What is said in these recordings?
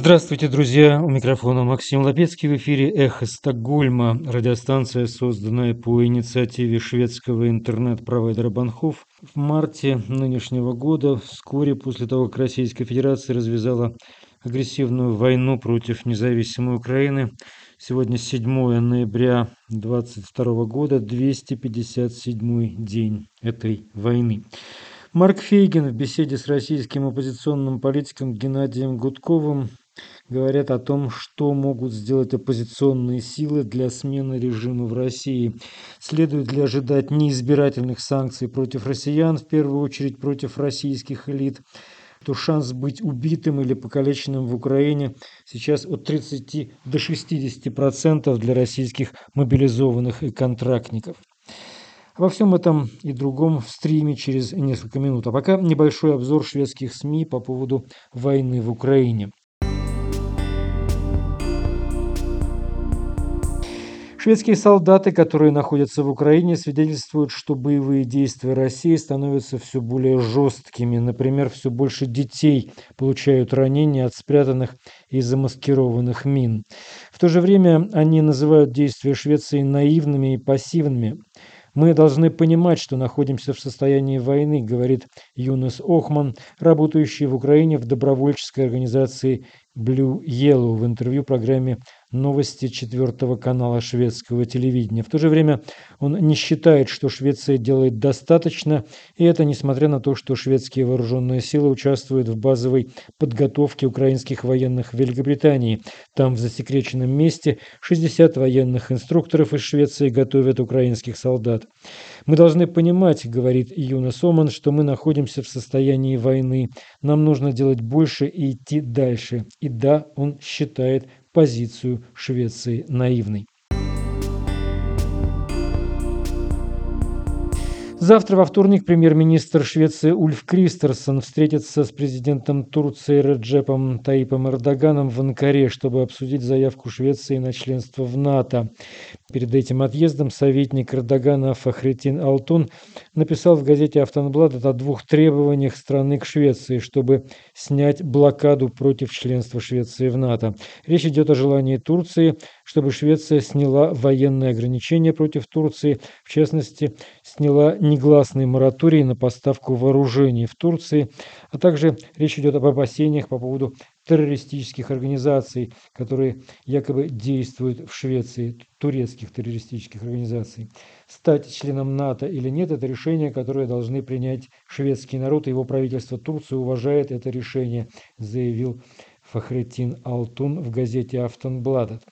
Здравствуйте, друзья! У микрофона Максим Лапецкий в эфире «Эхо Стокгольма». Радиостанция, созданная по инициативе шведского интернет-провайдера Банхов в марте нынешнего года, вскоре после того, как Российская Федерация развязала агрессивную войну против независимой Украины. Сегодня 7 ноября 2022 года, 257 день этой войны. Марк Фейгин в беседе с российским оппозиционным политиком Геннадием Гудковым говорят о том, что могут сделать оппозиционные силы для смены режима в России. Следует ли ожидать неизбирательных санкций против россиян, в первую очередь против российских элит, то шанс быть убитым или покалеченным в Украине сейчас от 30 до 60% процентов для российских мобилизованных и контрактников. Во всем этом и другом в стриме через несколько минут. А пока небольшой обзор шведских СМИ по поводу войны в Украине. Шведские солдаты, которые находятся в Украине, свидетельствуют, что боевые действия России становятся все более жесткими. Например, все больше детей получают ранения от спрятанных и замаскированных мин. В то же время они называют действия Швеции наивными и пассивными. Мы должны понимать, что находимся в состоянии войны, говорит Юнес Охман, работающий в Украине в добровольческой организации Blue Yellow в интервью программе новости четвертого канала шведского телевидения. В то же время он не считает, что Швеция делает достаточно, и это несмотря на то, что шведские вооруженные силы участвуют в базовой подготовке украинских военных в Великобритании. Там, в засекреченном месте, 60 военных инструкторов из Швеции готовят украинских солдат. «Мы должны понимать, — говорит Юна Соман, — что мы находимся в состоянии войны. Нам нужно делать больше и идти дальше. И да, он считает позицию Швеции наивной. Завтра, во вторник, премьер-министр Швеции Ульф Кристерсон встретится с президентом Турции Реджепом Таипом Эрдоганом в Анкаре, чтобы обсудить заявку Швеции на членство в НАТО. Перед этим отъездом советник Эрдогана Фахретин Алтун написал в газете «Автонблад» о двух требованиях страны к Швеции, чтобы снять блокаду против членства Швеции в НАТО. Речь идет о желании Турции, чтобы Швеция сняла военные ограничения против Турции, в частности, сняла негласный мораторий на поставку вооружений в Турции, а также речь идет об опасениях по поводу террористических организаций, которые якобы действуют в Швеции, турецких террористических организаций. Стать членом НАТО или нет – это решение, которое должны принять шведский народ, и его правительство Турции уважает это решение, заявил Фахретин Алтун в газете «Автонбладет».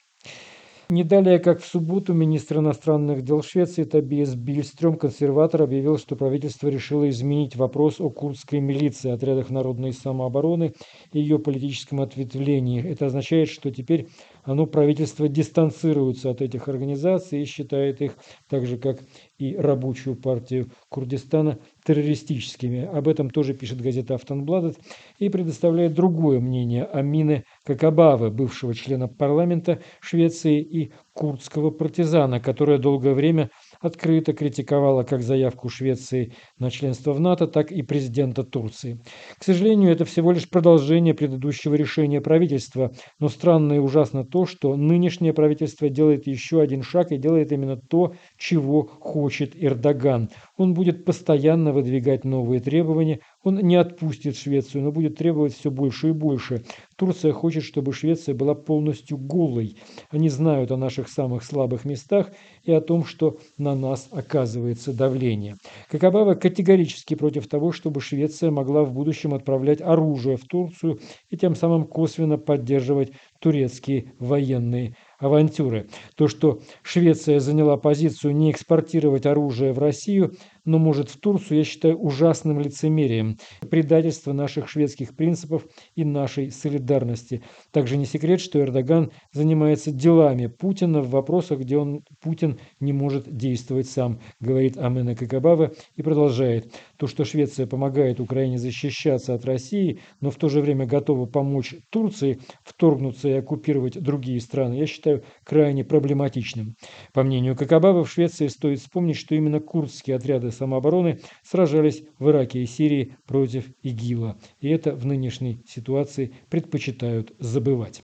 Не далее, как в субботу, министр иностранных дел Швеции Табиас Бильстрём, консерватор, объявил, что правительство решило изменить вопрос о курдской милиции, отрядах народной самообороны и ее политическом ответвлении. Это означает, что теперь оно, правительство, дистанцируется от этих организаций и считает их, так же как и рабочую партию Курдистана, террористическими. Об этом тоже пишет газета «Автонбладет» и предоставляет другое мнение Амины Какабавы, бывшего члена парламента Швеции и курдского партизана, которая долгое время открыто критиковала как заявку Швеции на членство в НАТО, так и президента Турции. К сожалению, это всего лишь продолжение предыдущего решения правительства, но странно и ужасно то, что нынешнее правительство делает еще один шаг и делает именно то, чего хочет Эрдоган. Он будет постоянно выдвигать новые требования, он не отпустит Швецию, но будет требовать все больше и больше. Турция хочет, чтобы Швеция была полностью голой. Они знают о наших самых слабых местах и о том, что на нас оказывается давление. Какабава категорически против того, чтобы Швеция могла в будущем отправлять оружие в Турцию и тем самым косвенно поддерживать турецкие военные авантюры. То, что Швеция заняла позицию не экспортировать оружие в Россию, но может в Турцию, я считаю ужасным лицемерием, предательство наших шведских принципов и нашей солидарности. Также не секрет, что Эрдоган занимается делами Путина в вопросах, где он, Путин не может действовать сам, говорит Амена Какабава и продолжает. То, что Швеция помогает Украине защищаться от России, но в то же время готова помочь Турции вторгнуться и оккупировать другие страны, я считаю крайне проблематичным. По мнению Какабава, в Швеции стоит вспомнить, что именно курдские отряды самообороны сражались в Ираке и Сирии против ИГИЛа. И это в нынешней ситуации предпочитают забывать.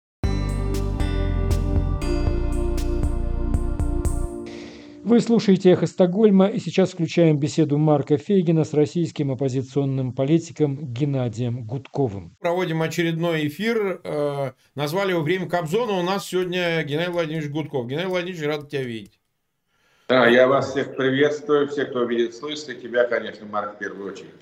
Вы слушаете «Эхо Стокгольма» и сейчас включаем беседу Марка Фейгина с российским оппозиционным политиком Геннадием Гудковым. Проводим очередной эфир. Э, назвали его «Время Кобзона». У нас сегодня Геннадий Владимирович Гудков. Геннадий Владимирович, рад тебя видеть. Да, я вас всех приветствую, всех, кто видит, слышит, и тебя, конечно, Марк, в первую очередь.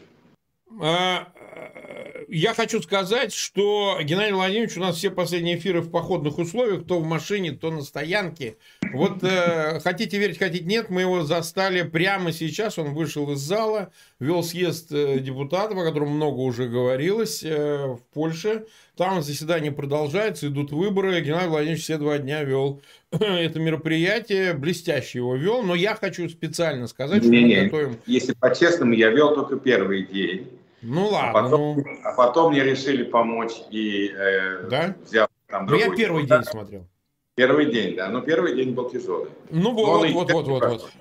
Э, я хочу сказать, что Геннадий Владимирович у нас все последние эфиры в походных условиях, то в машине, то на стоянке. Вот э, хотите верить, хотите нет, мы его застали прямо сейчас. Он вышел из зала, вел съезд э, депутатов, о котором много уже говорилось, э, в Польше. Там заседание продолжается, идут выборы. Геннадий Владимирович все два дня вел это мероприятие, блестяще его вел. Но я хочу специально сказать, не, что мы не. готовим... Если по-честному, я вел только первый день. Ну ладно. А потом, ну... а потом мне решили помочь и э, да? взял там Ну я первый день смотрел. Первый день, да. Но первый день был тяжелый. Ну вот, вот, вот, вот, вот.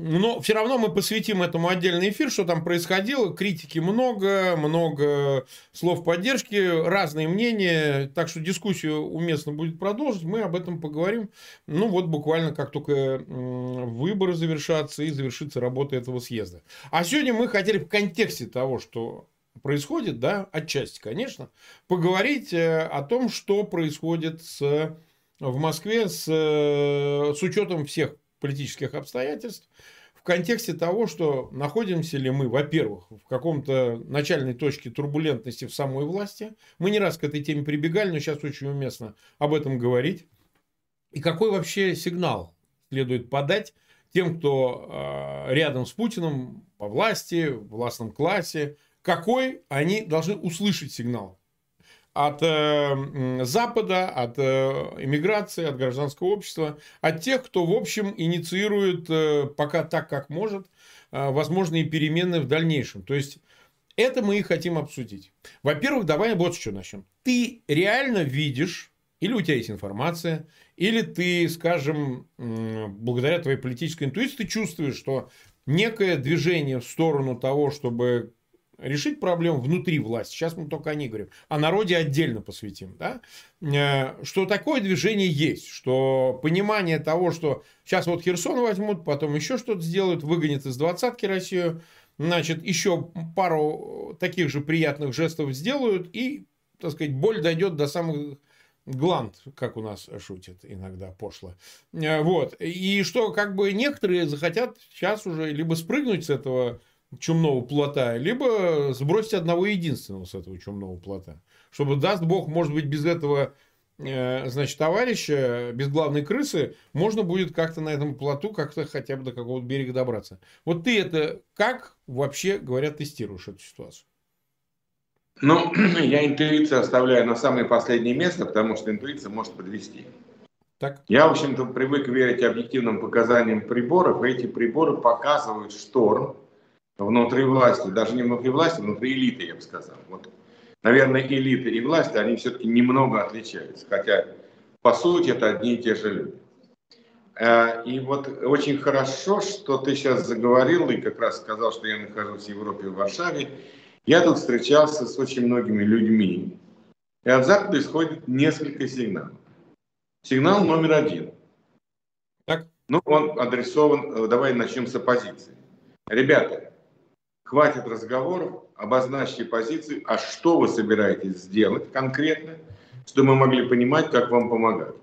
Но все равно мы посвятим этому отдельный эфир, что там происходило. Критики много, много слов поддержки, разные мнения. Так что дискуссию уместно будет продолжить. Мы об этом поговорим. Ну вот буквально как только выборы завершатся и завершится работа этого съезда. А сегодня мы хотели в контексте того, что происходит, да, отчасти, конечно, поговорить э, о том, что происходит с, в Москве с, э, с учетом всех политических обстоятельств в контексте того, что находимся ли мы, во-первых, в каком-то начальной точке турбулентности в самой власти. Мы не раз к этой теме прибегали, но сейчас очень уместно об этом говорить. И какой вообще сигнал следует подать тем, кто э, рядом с Путиным по власти, в властном классе, какой они должны услышать сигнал от э, Запада, от э, иммиграции, от гражданского общества, от тех, кто, в общем, инициирует э, пока так, как может, э, возможные перемены в дальнейшем. То есть, это мы и хотим обсудить. Во-первых, давай вот с чего начнем. Ты реально видишь, или у тебя есть информация, или ты, скажем, благодаря твоей политической интуиции, ты чувствуешь, что некое движение в сторону того, чтобы решить проблему внутри власти, сейчас мы только о ней говорим, о народе отдельно посвятим, да? Э, что такое движение есть, что понимание того, что сейчас вот Херсон возьмут, потом еще что-то сделают, выгонят из двадцатки Россию, значит, еще пару таких же приятных жестов сделают, и, так сказать, боль дойдет до самых гланд, как у нас шутят иногда пошло. Э, вот. И что как бы некоторые захотят сейчас уже либо спрыгнуть с этого чумного плота, либо сбросить одного единственного с этого чумного плота. Чтобы, даст Бог, может быть, без этого э, значит, товарища, без главной крысы, можно будет как-то на этом плоту как-то хотя бы до какого-то берега добраться. Вот ты это как вообще, говорят, тестируешь эту ситуацию? Ну, я интуицию оставляю на самое последнее место, потому что интуиция может подвести. Так. Я, в общем-то, привык верить объективным показаниям приборов, и эти приборы показывают шторм, внутри власти, даже не внутри власти, внутри элиты, я бы сказал. Вот, наверное, элиты и власти, они все-таки немного отличаются, хотя по сути это одни и те же люди. Э, и вот очень хорошо, что ты сейчас заговорил и как раз сказал, что я нахожусь в Европе, в Варшаве. Я тут встречался с очень многими людьми, и от Запада исходит несколько сигналов. Сигнал номер один. Так. Ну, он адресован, давай начнем с оппозиции. Ребята, Хватит разговоров, обозначьте позицию, а что вы собираетесь сделать конкретно, чтобы мы могли понимать, как вам помогать.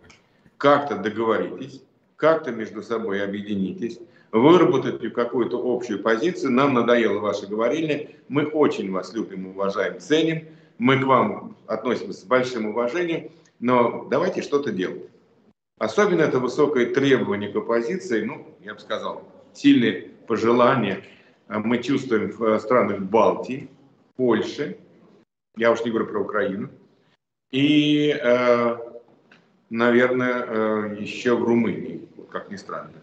Как-то договоритесь, как-то между собой объединитесь, выработайте какую-то общую позицию. Нам надоело ваше говорение, мы очень вас любим, уважаем, ценим, мы к вам относимся с большим уважением, но давайте что-то делать. Особенно это высокое требование к оппозиции, ну, я бы сказал, сильные пожелания – мы чувствуем в э, странах Балтии, Польши, я уж не говорю про Украину, и, э, наверное, еще в Румынии, как ни странно.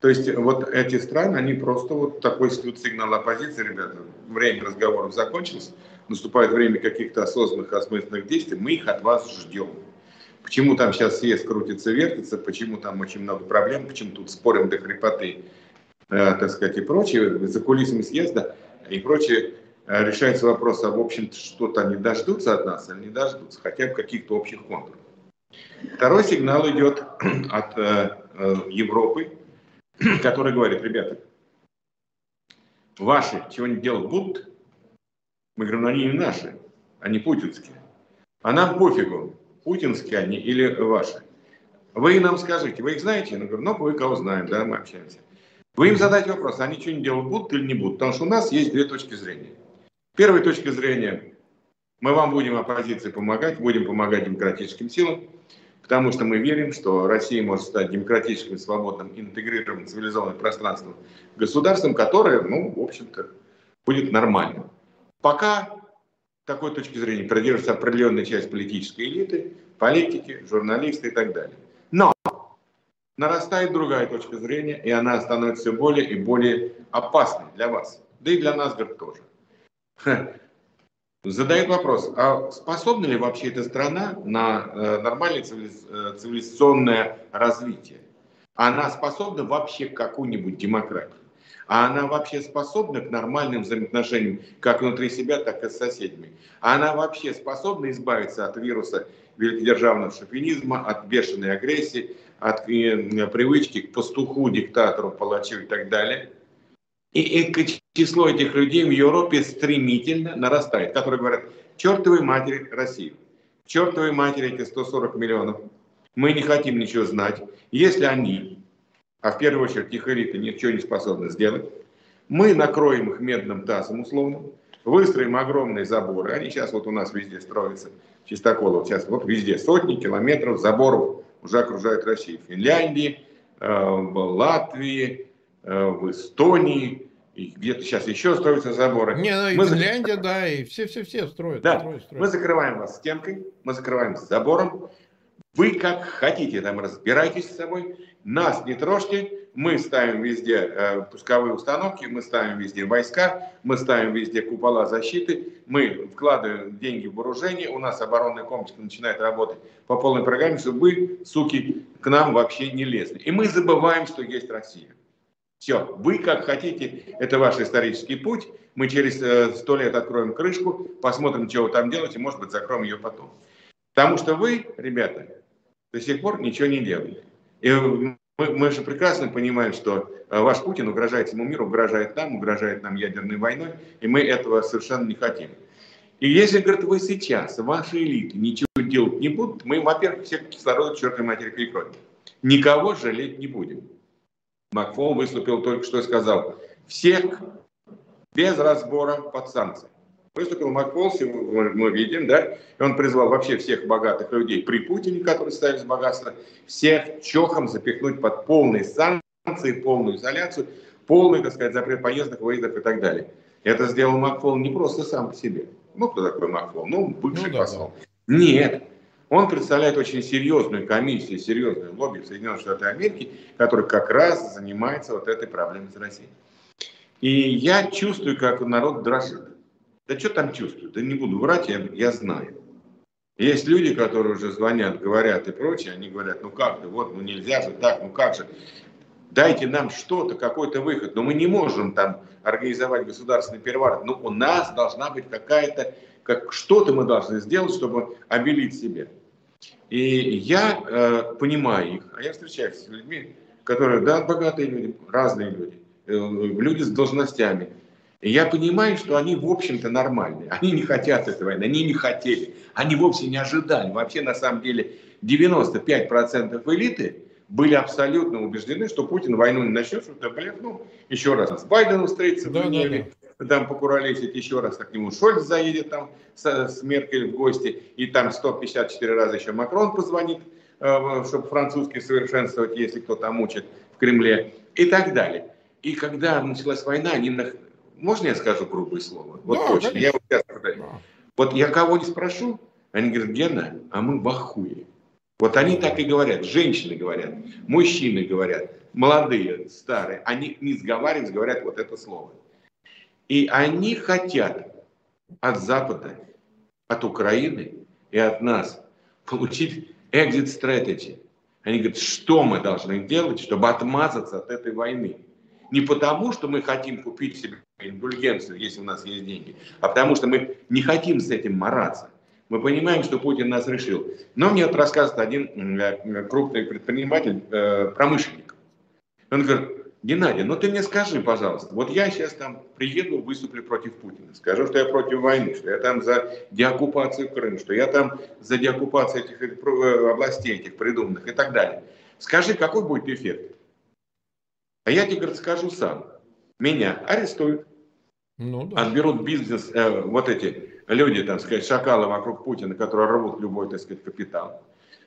То есть вот эти страны, они просто вот такой сигнал оппозиции, ребята, время разговоров закончилось, наступает время каких-то осознанных, осмысленных действий, мы их от вас ждем. Почему там сейчас съезд крутится, вертится, почему там очень много проблем, почему тут спорим до хрипоты так сказать, и прочее, за кулисами съезда и прочее, решается вопрос, а в общем что-то они дождутся от нас или не дождутся, хотя бы каких-то общих контуров. Второй сигнал идет от э, э, Европы, который говорит, ребята, ваши чего-нибудь делать будут? Мы говорим, ну они не наши, они путинские. А нам пофигу, путинские они или ваши. Вы нам скажите, вы их знаете? Я говорю, ну, вы кого знаем, да, мы общаемся. Вы им задайте вопрос, они что-нибудь делать будут или не будут? Потому что у нас есть две точки зрения. Первая точка зрения, мы вам будем оппозиции помогать, будем помогать демократическим силам, потому что мы верим, что Россия может стать демократическим, свободным, интегрированным, цивилизованным пространством, государством, которое, ну, в общем-то, будет нормальным. Пока такой точки зрения придерживается определенная часть политической элиты, политики, журналисты и так далее. Но нарастает другая точка зрения, и она становится все более и более опасной для вас, да и для нас, говорит, тоже задает вопрос, а способна ли вообще эта страна на э, нормальное э, цивилизационное развитие? Она способна вообще к какой-нибудь демократии? А она вообще способна к нормальным взаимоотношениям как внутри себя, так и с соседями? А она вообще способна избавиться от вируса великодержавного шовинизма, от бешеной агрессии, от э, привычки к пастуху, диктатору, палачу и так далее? И, и число этих людей в Европе стремительно нарастает, которые говорят, чертовой матери России, чертовой матери эти 140 миллионов, мы не хотим ничего знать. Если они, а в первую очередь их элита, ничего не способны сделать, мы накроем их медным тазом условно, выстроим огромные заборы. Они сейчас вот у нас везде строятся, Чистоколов, сейчас вот везде сотни километров заборов уже окружают Россию. В Финляндии, э, в Латвии, э, в Эстонии, и где-то сейчас еще строятся заборы. Не, ну и мы Финляндия, зак... да, и все-все-все строят. Да, строят, строят. мы закрываем вас стенкой, мы закрываем с забором. Вы как хотите, там разбирайтесь с собой, нас не трожьте, мы ставим везде э, пусковые установки, мы ставим везде войска, мы ставим везде купола защиты, мы вкладываем деньги в вооружение, у нас оборонный комплекс начинает работать по полной программе, чтобы вы, суки, к нам вообще не лезли. И мы забываем, что есть Россия. Все, вы как хотите, это ваш исторический путь. Мы через э, сто лет откроем крышку, посмотрим, что вы там делаете, может быть, закроем ее потом. Потому что вы, ребята, до сих пор ничего не делаете. И мы, мы же прекрасно понимаем, что э, ваш Путин угрожает всему миру, угрожает нам, угрожает нам ядерной войной, и мы этого совершенно не хотим. И если, говорит, вы сейчас, ваши элиты ничего делать не будут, мы, во-первых, всех кислорода чертовой матери перекроем. Никого жалеть не будем. Макфол выступил только что и сказал, всех без разбора под санкции. Выступил Макфол, мы видим, да, и он призвал вообще всех богатых людей при Путине, которые ставились богатство, всех чохом запихнуть под полные санкции, полную изоляцию, полный, так сказать, запрет поездок, выездов и так далее. Это сделал Макфол не просто сам по себе. Ну, кто такой Макфол? Ну, бывший ну, да, посол. Да. Нет, он представляет очень серьезную комиссию, серьезную лобби в Соединенных Штатах Америки, который как раз занимается вот этой проблемой с Россией. И я чувствую, как народ дрожит. Да что там чувствую? Да не буду врать, я, я знаю. Есть люди, которые уже звонят, говорят и прочее, они говорят, ну как ты, вот, ну нельзя же так, ну как же. Дайте нам что-то, какой-то выход. Но мы не можем там организовать государственный переворот. Но у нас должна быть какая-то как что-то мы должны сделать, чтобы обелить себе. И я э, понимаю их, а я встречаюсь с людьми, которые, да, богатые люди, разные люди, э, люди с должностями. И я понимаю, что они, в общем-то, нормальные. Они не хотят этой войны, они не хотели, они вовсе не ожидали. Вообще, на самом деле, 95% элиты были абсолютно убеждены, что Путин войну не начнет, что это блеф. Ну, еще раз, с Байденом встретиться да, в Женеве, там покуролесить еще раз, к нему Шольц заедет там с, с Меркель в гости, и там 154 раза еще Макрон позвонит, э, чтобы французский совершенствовать, если кто там учит в Кремле, и так далее. И когда началась война, они... Можно я скажу грубое слово? Вот да, точно. Я вот, сейчас, вот я кого не спрошу, они говорят, Гена, а мы в ахуе. Вот они так и говорят, женщины говорят, мужчины говорят, молодые, старые, они не сговариваются, говорят вот это слово. И они хотят от Запада, от Украины и от нас получить exit strategy. Они говорят, что мы должны делать, чтобы отмазаться от этой войны. Не потому, что мы хотим купить себе индульгенцию, если у нас есть деньги, а потому что мы не хотим с этим мараться. Мы понимаем, что Путин нас решил. Но мне вот рассказывает один э, крупный предприниматель, э, промышленник. Он говорит, Геннадий, ну ты мне скажи, пожалуйста, вот я сейчас там приеду, выступлю против Путина, скажу, что я против войны, что я там за деоккупацию Крыма, что я там за деоккупацию этих э, областей, этих придуманных и так далее. Скажи, какой будет эффект? А я тебе, говорит, скажу сам. Меня арестуют, ну, да. отберут бизнес, э, вот эти люди, там сказать, шакалы вокруг Путина, которые рвут любой, так сказать, капитал.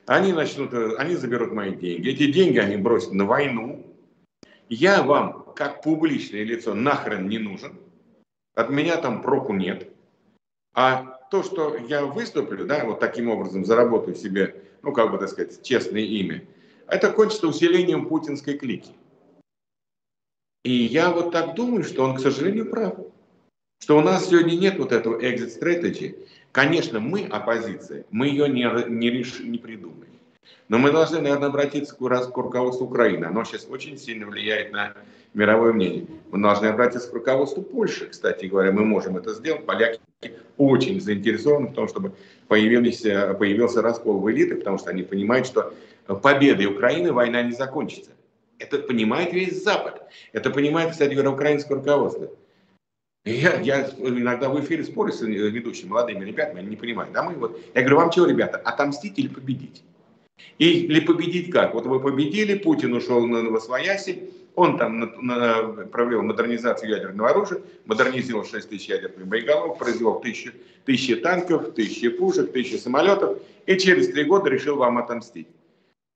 Они начнут, э, они заберут мои деньги. Эти деньги они бросят на войну, я вам, как публичное лицо, нахрен не нужен, от меня там проку нет. А то, что я выступлю, да, вот таким образом заработаю себе, ну, как бы, так сказать, честное имя, это кончится усилением путинской клики. И я вот так думаю, что он, к сожалению, прав. Что у нас сегодня нет вот этого exit strategy. Конечно, мы оппозиция, мы ее не, не, реш, не придумаем. Но мы должны, наверное, обратиться к руководству Украины. Оно сейчас очень сильно влияет на мировое мнение. Мы должны обратиться к руководству Польши. Кстати говоря, мы можем это сделать. Поляки очень заинтересованы в том, чтобы появились, появился раскол в элиты, потому что они понимают, что победой Украины война не закончится. Это понимает весь Запад. Это понимает, кстати говоря, украинское руководство. Я, я иногда в эфире спорю с ведущими молодыми ребятами, они не понимают. А мы вот, я говорю, вам чего, ребята, отомстить или победить? Или победить как? Вот вы победили, Путин ушел на Новосвояси, он там на, на, провел модернизацию ядерного оружия, модернизировал 6 тысяч ядерных боеголовок, произвел тысячи, тысячи танков, тысячи пушек, тысячи самолетов, и через три года решил вам отомстить.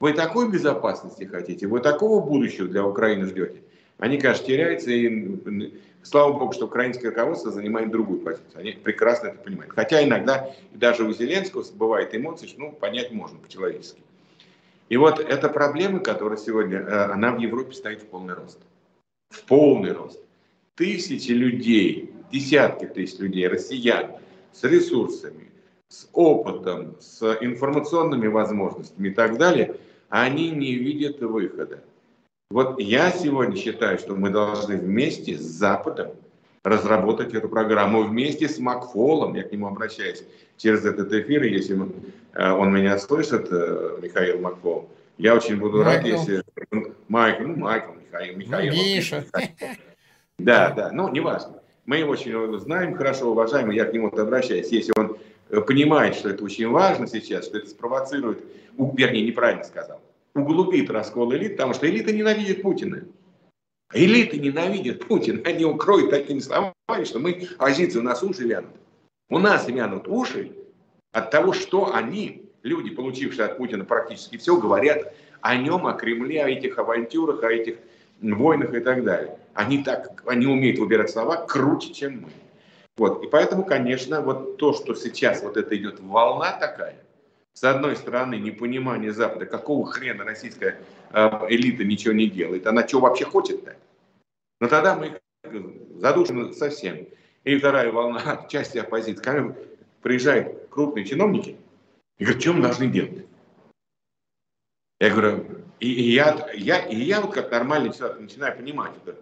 Вы такой безопасности хотите? Вы такого будущего для Украины ждете? Они, конечно, теряются, и слава богу, что украинское руководство занимает другую позицию. Они прекрасно это понимают. Хотя иногда даже у Зеленского бывает эмоции, ну, понять можно по-человечески. И вот эта проблема, которая сегодня, э, она в Европе стоит в полный рост. В полный рост. Тысячи людей, десятки тысяч людей, россиян, с ресурсами, с опытом, с информационными возможностями и так далее, они не видят выхода. Вот я сегодня считаю, что мы должны вместе с Западом разработать эту программу вместе с Макфолом, я к нему обращаюсь через этот эфир, если он, э, он меня слышит, э, Михаил Макфол, я очень буду Майкл. рад, если... Майкл, ну, Майкл, Михаил, Михаил. Ну, Миша. Да, да, ну, неважно. Мы его очень знаем хорошо, уважаем, я к нему обращаюсь. Если он э, понимает, что это очень важно сейчас, что это спровоцирует, вернее, неправильно сказал, углубит раскол элит, потому что элита ненавидит Путина. Элиты ненавидят Путина, они укроют такими словами, что мы, оппозиция, у нас уши вянут. У нас вянут уши от того, что они, люди, получившие от Путина практически все, говорят о нем, о Кремле, о этих авантюрах, о этих войнах и так далее. Они так, они умеют выбирать слова круче, чем мы. Вот. И поэтому, конечно, вот то, что сейчас вот это идет волна такая, с одной стороны, непонимание Запада, какого хрена российская э, элита ничего не делает, она что вообще хочет-то? Но тогда мы задушены совсем. И вторая волна части оппозиции. Когда приезжают крупные чиновники и говорят, что мы должны делать? Я говорю, и, и, я, я, и я вот как нормальный человек начинаю понимать это,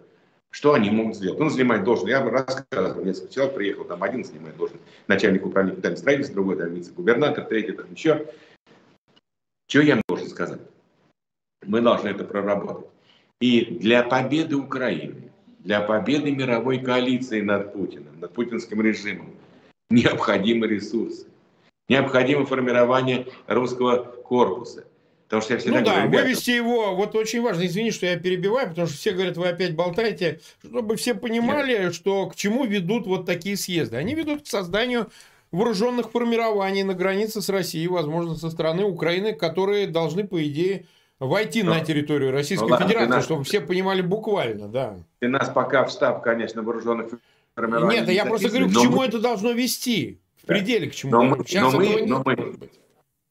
что они могут сделать. Он занимает должность. Я рассказывал, несколько человек приехал, там один занимает должность, начальник управления капитального строительства, другой там вице-губернатор, третий там еще. Что я должен сказать? Мы должны это проработать. И для победы Украины, для победы мировой коалиции над Путиным, над путинским режимом, необходимы ресурсы. Необходимо формирование русского корпуса. Потому что я всегда ну говорю, да, ребята... вывести его, вот очень важно, извини, что я перебиваю, потому что все говорят, вы опять болтаете, чтобы все понимали, Нет. что к чему ведут вот такие съезды. Они ведут к созданию вооруженных формирований на границе с Россией, возможно, со стороны Украины, которые должны, по идее, войти ну, на территорию Российской ну, Федерации, нас, чтобы все понимали буквально, да. Ты нас пока в штаб, конечно, вооруженных формирований. Нет, я просто говорю, к чему мы... это должно вести. В пределе к чему. Но мы, Сейчас но мы, но мы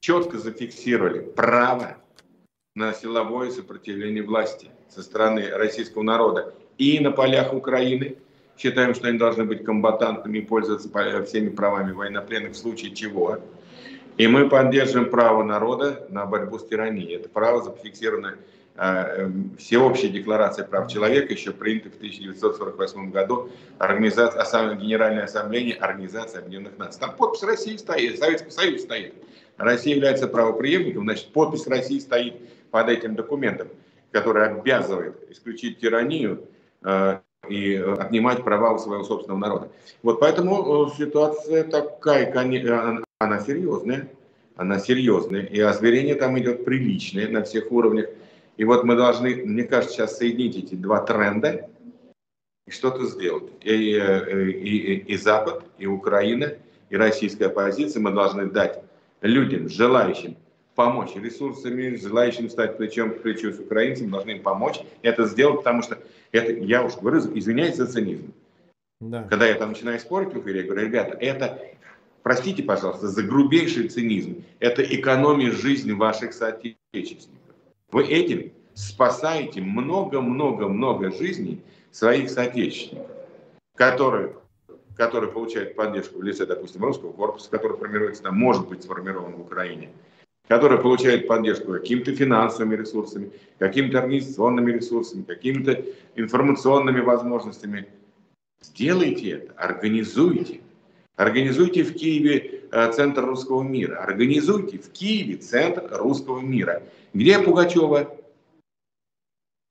четко зафиксировали право на силовое сопротивление власти со стороны российского народа и на полях Украины. Считаем, что они должны быть комбатантами и пользоваться всеми правами военнопленных в случае чего. И мы поддерживаем право народа на борьбу с тиранией. Это право зафиксировано э, всеобщая декларация прав человека, еще принята в 1948 году, организация, Генеральная ассамблея Организации Объединенных Наций. Там подпись России стоит, Советский Союз стоит. Россия является правоприемником, значит, подпись России стоит под этим документом, который обязывает исключить тиранию э, и отнимать права у своего собственного народа. Вот поэтому э, ситуация такая, она, она серьезная, она серьезная, и озверение там идет приличное на всех уровнях. И вот мы должны, мне кажется, сейчас соединить эти два тренда и что-то сделать. И, и, и, и Запад, и Украина, и российская оппозиция мы должны дать людям, желающим помочь ресурсами, желающим стать плечом к плечу с украинцами, должны им помочь это сделать, потому что это, я уж говорю, извиняюсь за цинизм. Да. Когда я там начинаю спорить в эфире, я говорю, ребята, это, простите, пожалуйста, за грубейший цинизм, это экономия жизни ваших соотечественников. Вы этим спасаете много-много-много жизней своих соотечественников, которые который получает поддержку в лице, допустим, русского корпуса, который формируется там, может быть сформирован в Украине, который получает поддержку какими-то финансовыми ресурсами, какими-то организационными ресурсами, какими-то информационными возможностями. Сделайте это, организуйте. Организуйте в Киеве э, Центр русского мира. Организуйте в Киеве Центр русского мира. Где Пугачева?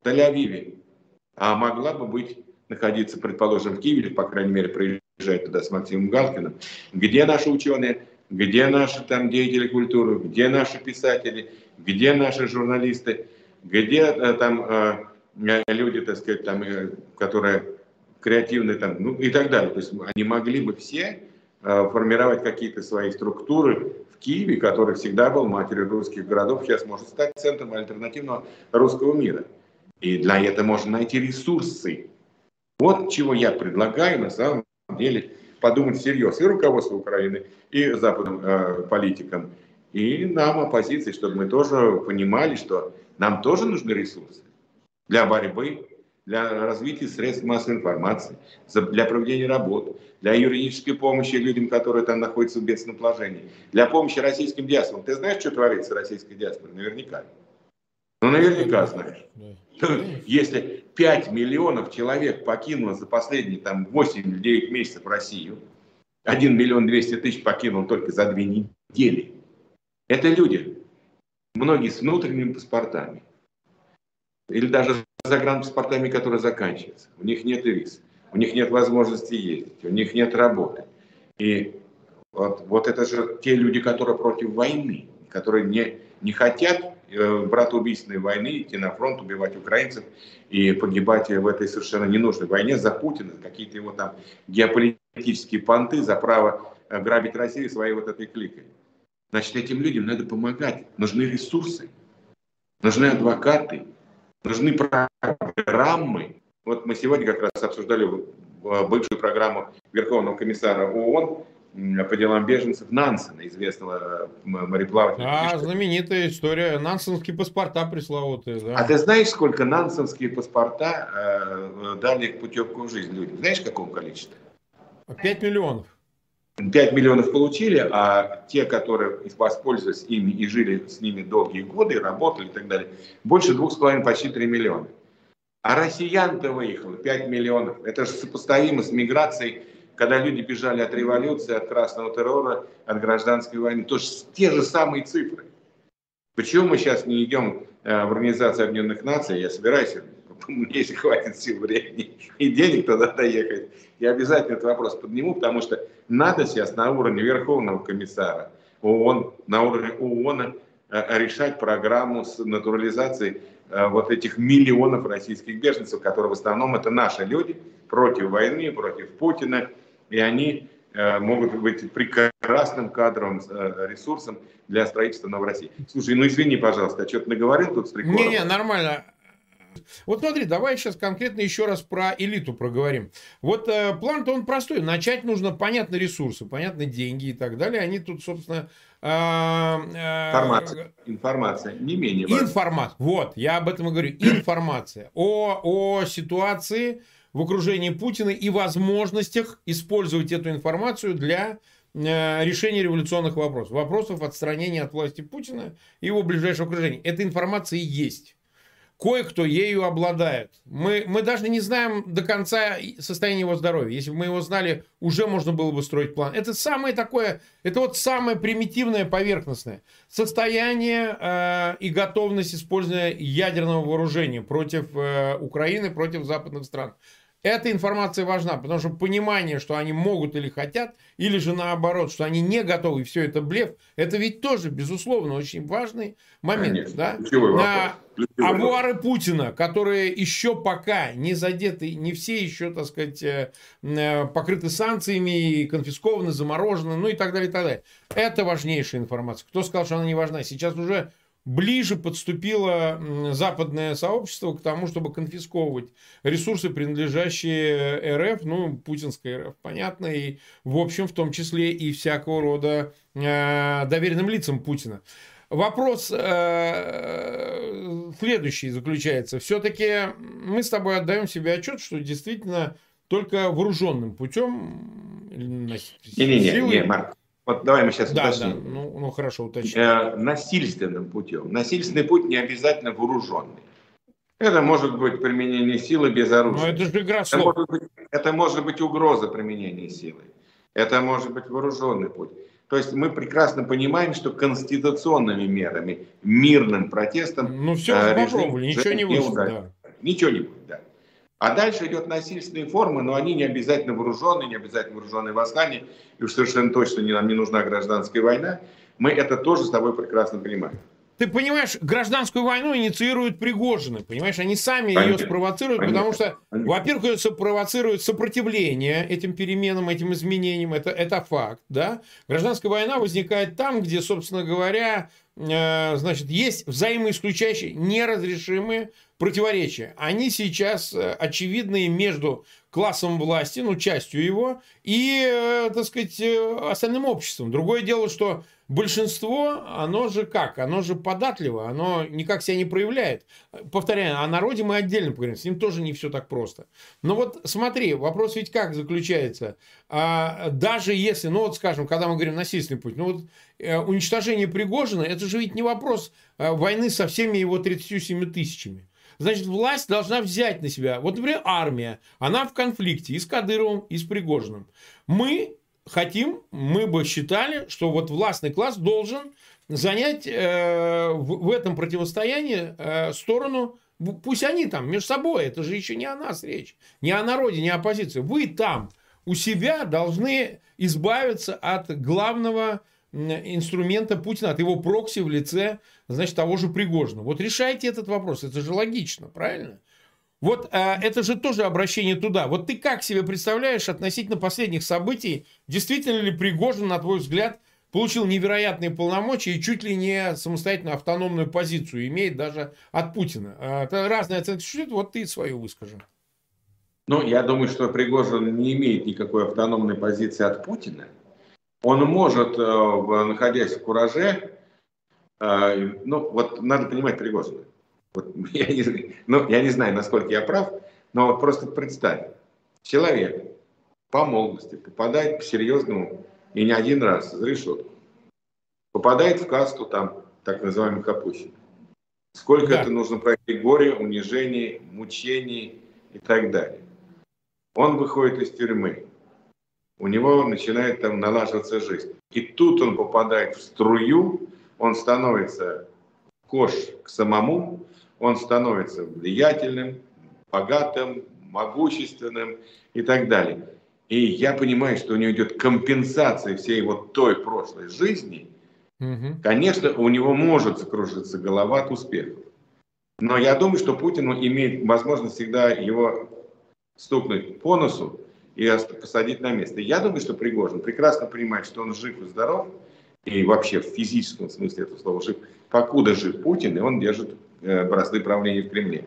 В Тель-Авиве. А могла бы быть, находиться, предположим, в Киеве, или, по крайней мере, приезжать туда с Максимом Галкиным. Где наши ученые? где наши там деятели культуры, где наши писатели, где наши журналисты, где э, там э, люди, так сказать, там, э, которые креативные там, ну и так далее. То есть они могли бы все формировать какие-то свои структуры в Киеве, который всегда был матерью русских городов, сейчас может стать центром альтернативного русского мира. И для этого можно найти ресурсы. Вот чего я предлагаю на самом деле подумать всерьез и руководство Украины, и западным э, политикам, и нам, оппозиции, чтобы мы тоже понимали, что нам тоже нужны ресурсы для борьбы, для развития средств массовой информации, для проведения работ, для юридической помощи людям, которые там находятся в бедственном положении, для помощи российским диаспорам. Ты знаешь, что творится российской диаспорой? Наверняка. Ну, наверняка знаешь. Если 5 миллионов человек покинуло за последние там, 8-9 месяцев Россию, 1 миллион 200 тысяч покинул только за две недели. Это люди, многие с внутренними паспортами, или даже с загранпаспортами, которые заканчиваются. У них нет виз, у них нет возможности ездить, у них нет работы. И вот, вот это же те люди, которые против войны, которые не, не хотят Э, братоубийственной войны, идти на фронт, убивать украинцев и погибать в этой совершенно ненужной войне за Путина, какие-то его там геополитические понты, за право э, грабить Россию своей вот этой кликой. Значит, этим людям надо помогать. Нужны ресурсы, нужны адвокаты, нужны программы. Вот мы сегодня как раз обсуждали бывшую программу Верховного комиссара ООН по делам беженцев Нансена, известного э, мореплавателя. А, знаменитая история. Нансенские паспорта пресловутые. Да. А ты знаешь, сколько нансенские паспорта э, дали путевку в жизнь людям? Знаешь, в каком количестве? 5 миллионов. 5 миллионов получили, а те, которые воспользовались ими и жили с ними долгие годы, работали и так далее, больше 2,5, почти 3 миллиона. А россиян-то выехало 5 миллионов. Это же сопоставимо с миграцией когда люди бежали от революции, от красного террора, от гражданской войны. То есть те же самые цифры. Почему мы сейчас не идем э, в Организацию Объединенных Наций, я собираюсь, если хватит сил, времени и денег туда доехать, я обязательно этот вопрос подниму, потому что надо сейчас на уровне Верховного комиссара ООН, на уровне ООН э, решать программу с натурализацией э, вот этих миллионов российских беженцев, которые в основном это наши люди против войны, против Путина, и они э, могут быть прекрасным кадровым э, ресурсом для строительства Новороссии. Слушай, ну извини, пожалуйста, а что-то наговорил тут с приколом? Не-не, нормально. Вот смотри, давай сейчас конкретно еще раз про элиту проговорим. Вот э, план-то он простой. Начать нужно, понятно, ресурсы, понятно, деньги и так далее. Они тут, собственно... Э, э, информация. Информация. Не менее важно. Информация. Вот, я об этом и говорю. Информация о, о ситуации, в окружении Путина и возможностях использовать эту информацию для э, решения революционных вопросов. Вопросов отстранения от власти Путина и его ближайшего окружения. Эта информация есть. кое-кто ею обладает. Мы, мы даже не знаем до конца состояния его здоровья. Если бы мы его знали, уже можно было бы строить план. Это самое такое, это вот самое примитивное, поверхностное. Состояние э, и готовность использования ядерного вооружения против э, Украины, против западных стран. Эта информация важна, потому что понимание, что они могут или хотят, или же наоборот, что они не готовы, все это блеф, это ведь тоже, безусловно, очень важный момент. Конечно. Да? На авуары Путина, которые еще пока не задеты, не все еще, так сказать, э, э, покрыты санкциями, конфискованы, заморожены, ну и так далее, и так далее. Это важнейшая информация. Кто сказал, что она не важна? Сейчас уже ближе подступило западное сообщество к тому, чтобы конфисковывать ресурсы, принадлежащие РФ, ну, путинской РФ, понятно, и, в общем, в том числе и всякого рода э, доверенным лицам Путина. Вопрос э, следующий заключается. Все-таки мы с тобой отдаем себе отчет, что действительно только вооруженным путем... Не-не-не, не, Марк, вот давай мы сейчас да, уточним. Да, ну, ну хорошо, уточним. Э, насильственным путем. Насильственный путь не обязательно вооруженный. Это может быть применение силы без оружия. Но это же игра слов. Это может быть, это может быть угроза применения силы. Это может быть вооруженный путь. То есть мы прекрасно понимаем, что конституционными мерами, мирным протестом... Ну все, э, попробовали, ничего не вышло. Да. Ничего не будет, да. А дальше идет насильственные формы, но они не обязательно вооруженные, не обязательно вооруженные восстания, и уж совершенно точно не, нам не нужна гражданская война. Мы это тоже с тобой прекрасно понимаем. Ты понимаешь, гражданскую войну инициируют Пригожины, понимаешь, они сами Понятно. ее спровоцируют, Понятно. потому что, во-первых, ее спровоцируют сопротивление этим переменам, этим изменениям, это, это факт, да. Гражданская война возникает там, где, собственно говоря, э, значит, есть взаимоисключающие, неразрешимые противоречия. Они сейчас э, очевидные между классом власти, ну, частью его, и, э, так сказать, э, остальным обществом. Другое дело, что большинство, оно же как? Оно же податливо, оно никак себя не проявляет. Повторяю, о народе мы отдельно поговорим, с ним тоже не все так просто. Но вот смотри, вопрос ведь как заключается? А, даже если, ну вот скажем, когда мы говорим насильственный путь, ну вот уничтожение Пригожина, это же ведь не вопрос войны со всеми его 37 тысячами. Значит, власть должна взять на себя. Вот, например, армия. Она в конфликте и с Кадыровым, и с Пригожиным. Мы хотим, мы бы считали, что вот властный класс должен занять э, в, в этом противостоянии э, сторону Пусть они там между собой, это же еще не о нас речь, не о народе, не о оппозиции. Вы там у себя должны избавиться от главного инструмента Путина, от его прокси в лице значит, того же Пригожина. Вот решайте этот вопрос, это же логично, правильно? Вот а, это же тоже обращение туда. Вот ты как себе представляешь относительно последних событий, действительно ли Пригожин, на твой взгляд, получил невероятные полномочия и чуть ли не самостоятельно автономную позицию имеет даже от Путина? А, это разные оценки существуют, вот ты свою выскажи. Ну, я думаю, что Пригожин не имеет никакой автономной позиции от Путина. Он может, э, находясь в кураже, а, ну, вот надо понимать Пригожина. Вот, я, не, ну, я не знаю, насколько я прав, но вот просто представь, человек по молодости попадает по серьезному и не один раз за решетку, попадает в касту там так называемых опущенных. Сколько да. это нужно пройти горе, унижений, мучений и так далее. Он выходит из тюрьмы, у него начинает там налаживаться жизнь. И тут он попадает в струю, он становится кош к самому, он становится влиятельным, богатым, могущественным и так далее. И я понимаю, что у него идет компенсация всей вот той прошлой жизни. Угу. Конечно, у него может закружиться голова от успехов. Но я думаю, что Путину имеет возможность всегда его стукнуть по носу и посадить на место. Я думаю, что Пригожин прекрасно понимает, что он жив и здоров, и вообще в физическом смысле этого слова жив, покуда жив Путин, и он держит э, бразды правления в Кремле.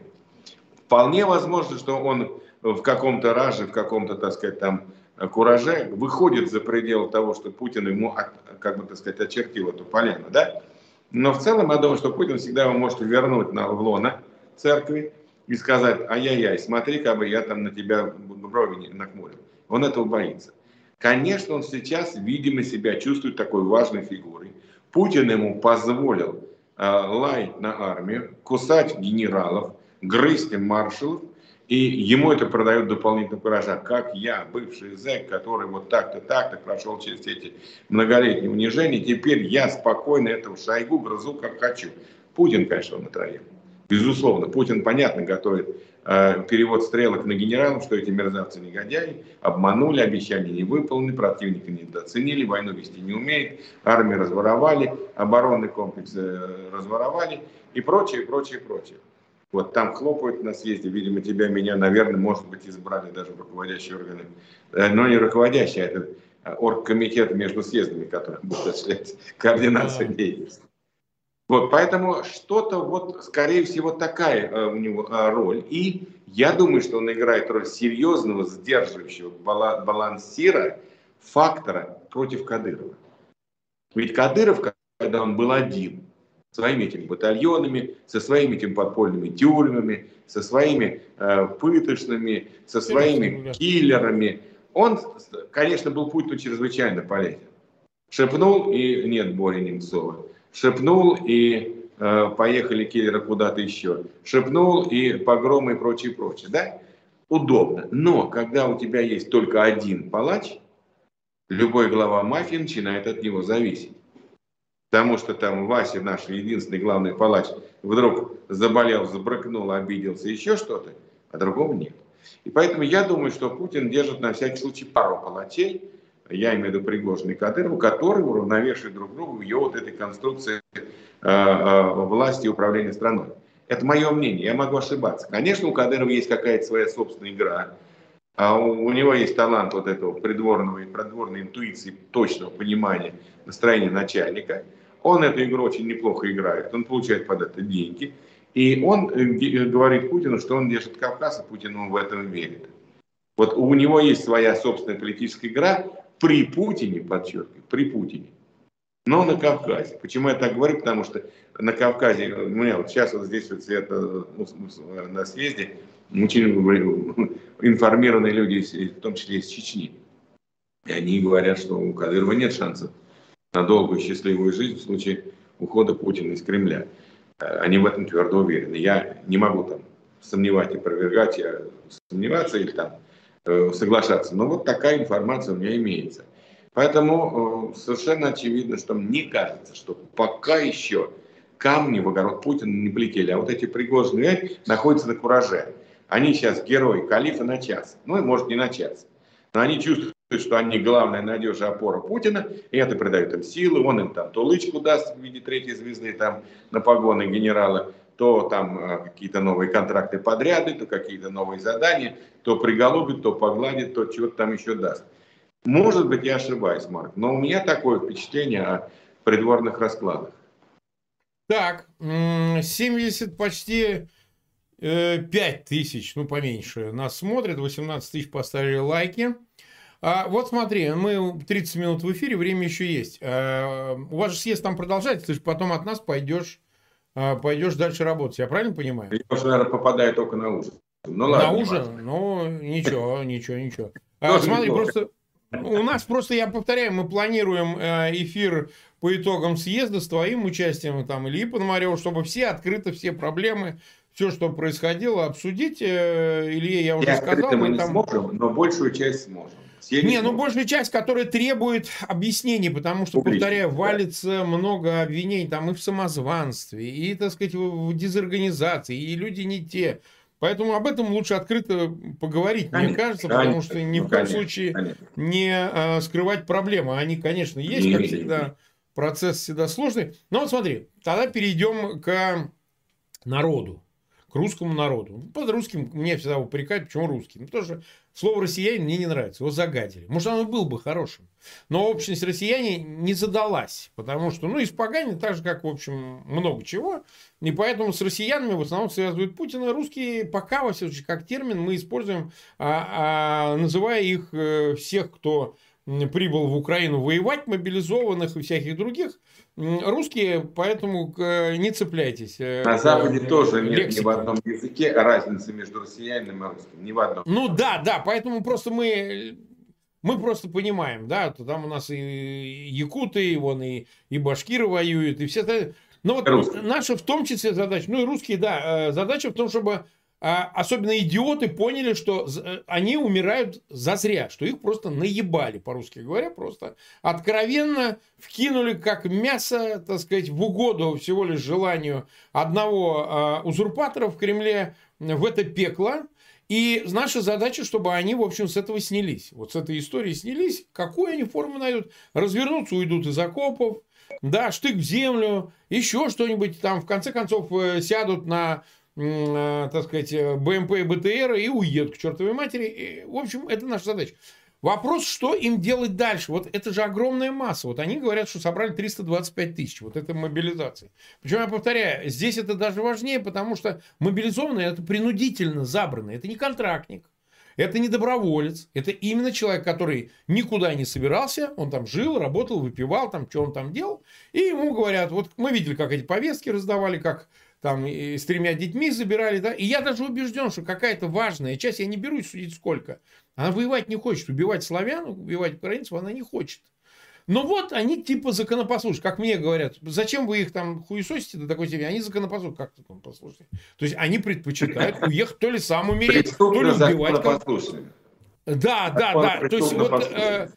Вполне возможно, что он в каком-то раже, в каком-то, так сказать, там кураже выходит за пределы того, что Путин ему, как бы, так сказать, очертил эту поляну, да? Но в целом я думаю, что Путин всегда его может вернуть на, в лона церкви и сказать, ай-яй-яй, смотри, как бы я там на тебя брови нахмурил. Он этого боится. Конечно, он сейчас, видимо, себя чувствует такой важной фигурой. Путин ему позволил э, лаять на армию, кусать генералов, грызть маршалов, и ему это продает дополнительно куража. Как я, бывший зэк, который вот так-то, так-то прошел через эти многолетние унижения, теперь я спокойно этого Шойгу грызу как хочу. Путин, конечно, он натравил. Безусловно, Путин, понятно, готовит э, перевод стрелок на генералов, что эти мерзавцы негодяи обманули, обещания не выполнены, противника недооценили, войну вести не умеет, армию разворовали, оборонный комплекс э, разворовали и прочее, прочее, прочее. Вот там хлопают на съезде, видимо, тебя, меня, наверное, может быть, избрали даже руководящие органы. Э, но не руководящие, а это э, оргкомитет между съездами, который будет осуществлять координацию деятельности. Вот, поэтому что-то вот, скорее всего, такая э, у него роль. И я думаю, что он играет роль серьезного, сдерживающего балансира, фактора против Кадырова. Ведь Кадыров, когда он был один, своими этими батальонами, со своими этими подпольными тюрьмами, со своими э, пыточными, со своими киллерами. Он, конечно, был Путину чрезвычайно полезен. Шепнул и нет Бори Немцова. Шепнул и э, поехали киллеры куда-то еще. Шепнул и погромы и прочее, прочее. Да? Удобно. Но когда у тебя есть только один палач, любой глава мафии начинает от него зависеть потому что там Вася, наш единственный главный палач, вдруг заболел, забрыкнул, обиделся, еще что-то, а другого нет. И поэтому я думаю, что Путин держит на всякий случай пару палачей, я имею в виду Пригожина и Кадырова, которые уравновешивают друг друга в ее вот этой конструкции э, э, власти и управления страной. Это мое мнение, я могу ошибаться. Конечно, у Кадырова есть какая-то своя собственная игра, а у, у него есть талант вот этого придворного и придворной интуиции, точного понимания настроения начальника – он эту игру очень неплохо играет, он получает под это деньги. И он э, говорит Путину, что он держит Кавказ, и Путин ему в этом верит. Вот у него есть своя собственная политическая игра при Путине, подчеркиваю, при Путине, но на Кавказе. Почему я так говорю? Потому что на Кавказе, у меня вот сейчас вот здесь вот это, ну, на съезде очень информированные люди, в том числе из Чечни. И они говорят, что у Кадырова нет шансов на долгую счастливую жизнь в случае ухода Путина из Кремля. Э, они в этом твердо уверены. Я не могу там сомневать и опровергать, я сомневаться или там соглашаться. Но вот такая информация у меня имеется. Поэтому э, совершенно очевидно, что мне кажется, что пока еще камни в огород Путина не полетели, а вот эти пригожные находятся на кураже. Они сейчас герои калифа на час. Ну и может не на час. Но они чувствуют что они главная надежа, опора Путина, и это придает им силы, он им там то лычку даст в виде третьей звезды там на погоны генерала, то там э, какие-то новые контракты подряды, то какие-то новые задания, то приголубит, то погладит, то чего-то там еще даст. Может быть, я ошибаюсь, Марк, но у меня такое впечатление о придворных раскладах. Так, 70 почти 5 э, тысяч, ну поменьше, нас смотрят, 18 тысяч поставили лайки. А, вот смотри, мы 30 минут в эфире, время еще есть. А, у вас же съезд там продолжается, ты же потом от нас пойдешь, пойдешь дальше работать. Я правильно понимаю? Уже, наверное, попадаю только на ужин. Ну, ладно, на ужин? Ну, ничего, ничего, ничего. А, смотри, просто у нас просто, я повторяю, мы планируем э, эфир по итогам съезда с твоим участием, там, Ильи Пономарева, чтобы все открыты, все проблемы, все, что происходило, обсудить. Э, Илье я уже я сказал. Мы не там... сможем, но большую часть сможем. Не, ну большая часть, которая требует объяснений, потому что, Публично, повторяю, да. валится много обвинений там и в самозванстве, и, так сказать, в дезорганизации, и люди не те. Поэтому об этом лучше открыто поговорить, конечно, мне кажется, конечно, потому что ни ну, в коем конечно, случае конечно. не а, скрывать проблемы. Они, конечно, есть, не, как всегда, процесс всегда сложный. Но вот смотри, тогда перейдем к народу к русскому народу. Под русским мне всегда упрекают, почему русский. Ну, потому что слово россиянин мне не нравится, его загадили. Может, оно был бы хорошим. Но общность россияне не задалась, потому что, ну, испоганили так же, как, в общем, много чего. И поэтому с россиянами в основном связывают Путина. Русские пока, во всяком случае, как термин мы используем, а, а, называя их э, всех, кто прибыл в Украину воевать, мобилизованных и всяких других. Русские, поэтому не цепляйтесь. Э, На Западе тоже нет лексики. ни в одном языке разницы между россиянином и русским. Ни в одном. Ну да, да, поэтому просто мы мы просто понимаем, да, то там у нас и якуты, и вон и, и башкиры воюют, и все это. Но вот русские. наша в том числе задача, ну и русские, да, э, задача в том, чтобы особенно идиоты, поняли, что э, они умирают зазря, что их просто наебали, по-русски говоря, просто откровенно вкинули как мясо, так сказать, в угоду всего лишь желанию одного а, узурпатора в Кремле в это пекло. И наша задача, чтобы они, в общем, с этого снялись. Вот с этой истории снялись. Какую они форму найдут? Развернутся, уйдут из окопов, да, штык в землю, еще что-нибудь там, в конце концов, э, сядут на так сказать, э, БМП и БТР и уедут к чертовой матери. И, в общем, это наша задача. Вопрос, что им делать дальше? Вот это же огромная масса. Вот они говорят, что собрали 325 тысяч. Вот это мобилизация. Причем, я повторяю, здесь это даже важнее, потому что мобилизованные это принудительно забранные. Это не контрактник. Это не доброволец, это именно человек, который никуда не собирался, он там жил, работал, выпивал, там, что он там делал, и ему говорят, вот мы видели, как эти повестки раздавали, как там и с тремя детьми забирали, да, и я даже убежден, что какая-то важная часть, я не берусь судить сколько, она воевать не хочет, убивать славян, убивать украинцев она не хочет. Но вот они типа законопослушны, как мне говорят, зачем вы их там хуесосите до такой степени, они законопослушны, как законопослушны? То есть они предпочитают уехать то ли сам умереть, то ли убивать. Да, да, да. То есть вот э,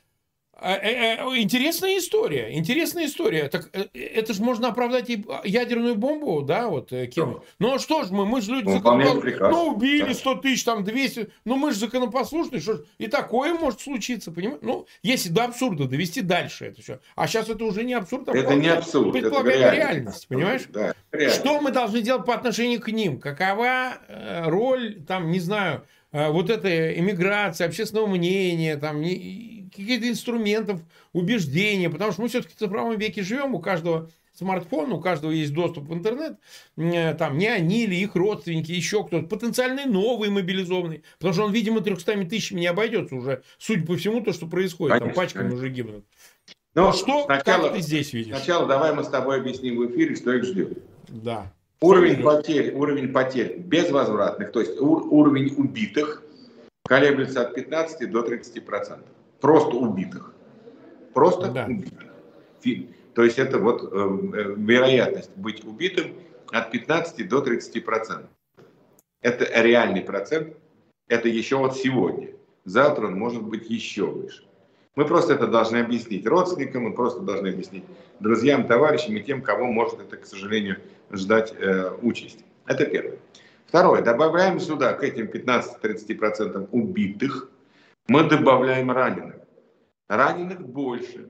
интересная история, интересная история. Так э, это же можно оправдать и ядерную бомбу, да, вот кинуть. Ну а что ж мы, мы же люди ну, законопослушные. Ну убили 100 тысяч, там 200, ну мы же законопослушные, что ж, и такое может случиться, понимаете? Ну, если до абсурда довести дальше это все. А сейчас это уже не абсурд, а это не абсурд, предполагает это реальность, реальность, понимаешь? Да, реальность. Что мы должны делать по отношению к ним? Какова роль, там, не знаю, вот этой эмиграции, общественного мнения, там, не каких-то инструментов убеждения, потому что мы все-таки в цифровом веке живем, у каждого смартфон, у каждого есть доступ в интернет, э, там не они или их родственники, еще кто-то, потенциальный новый мобилизованный, потому что он, видимо, 300 тысячами не обойдется уже, судя по всему, то, что происходит, конечно, там пачками конечно. уже гибнут. Но ну, что, сначала, как ты здесь видишь? Сначала давай мы с тобой объясним в эфире, что их ждет. Да. Уровень потерь, уровень потерь безвозвратных, то есть уровень убитых колеблется от 15 до 30 процентов просто убитых. Просто да. убитых. То есть это вот э, э, вероятность быть убитым от 15 до 30 процентов. Это реальный процент. Это еще вот сегодня. Завтра он может быть еще выше. Мы просто это должны объяснить родственникам, мы просто должны объяснить друзьям, товарищам и тем, кого может это, к сожалению, ждать э, участь. Это первое. Второе. Добавляем сюда к этим 15-30% убитых мы добавляем раненых. Раненых больше.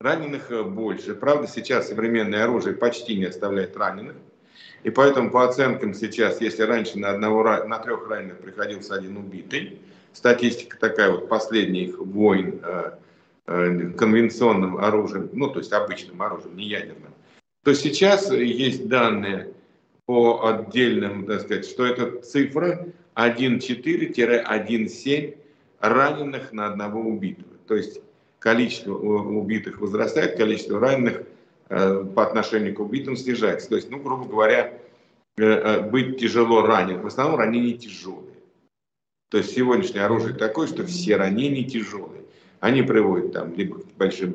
Раненых э, больше. Правда, сейчас современное оружие почти не оставляет раненых. И поэтому по оценкам сейчас, если раньше на, одного, на трех раненых приходился один убитый, статистика такая вот последних войн э, э, конвенционным оружием, ну то есть обычным оружием, не ядерным, то сейчас есть данные по отдельным, так сказать, что это цифра 1,4-1,7 раненых на одного убитого. То есть количество убитых возрастает, количество раненых э, по отношению к убитым снижается. То есть, ну, грубо говоря, э, э, быть тяжело ранен. В основном ранения тяжелые. То есть сегодняшнее оружие такое, что все ранения тяжелые. Они приводят там либо к большим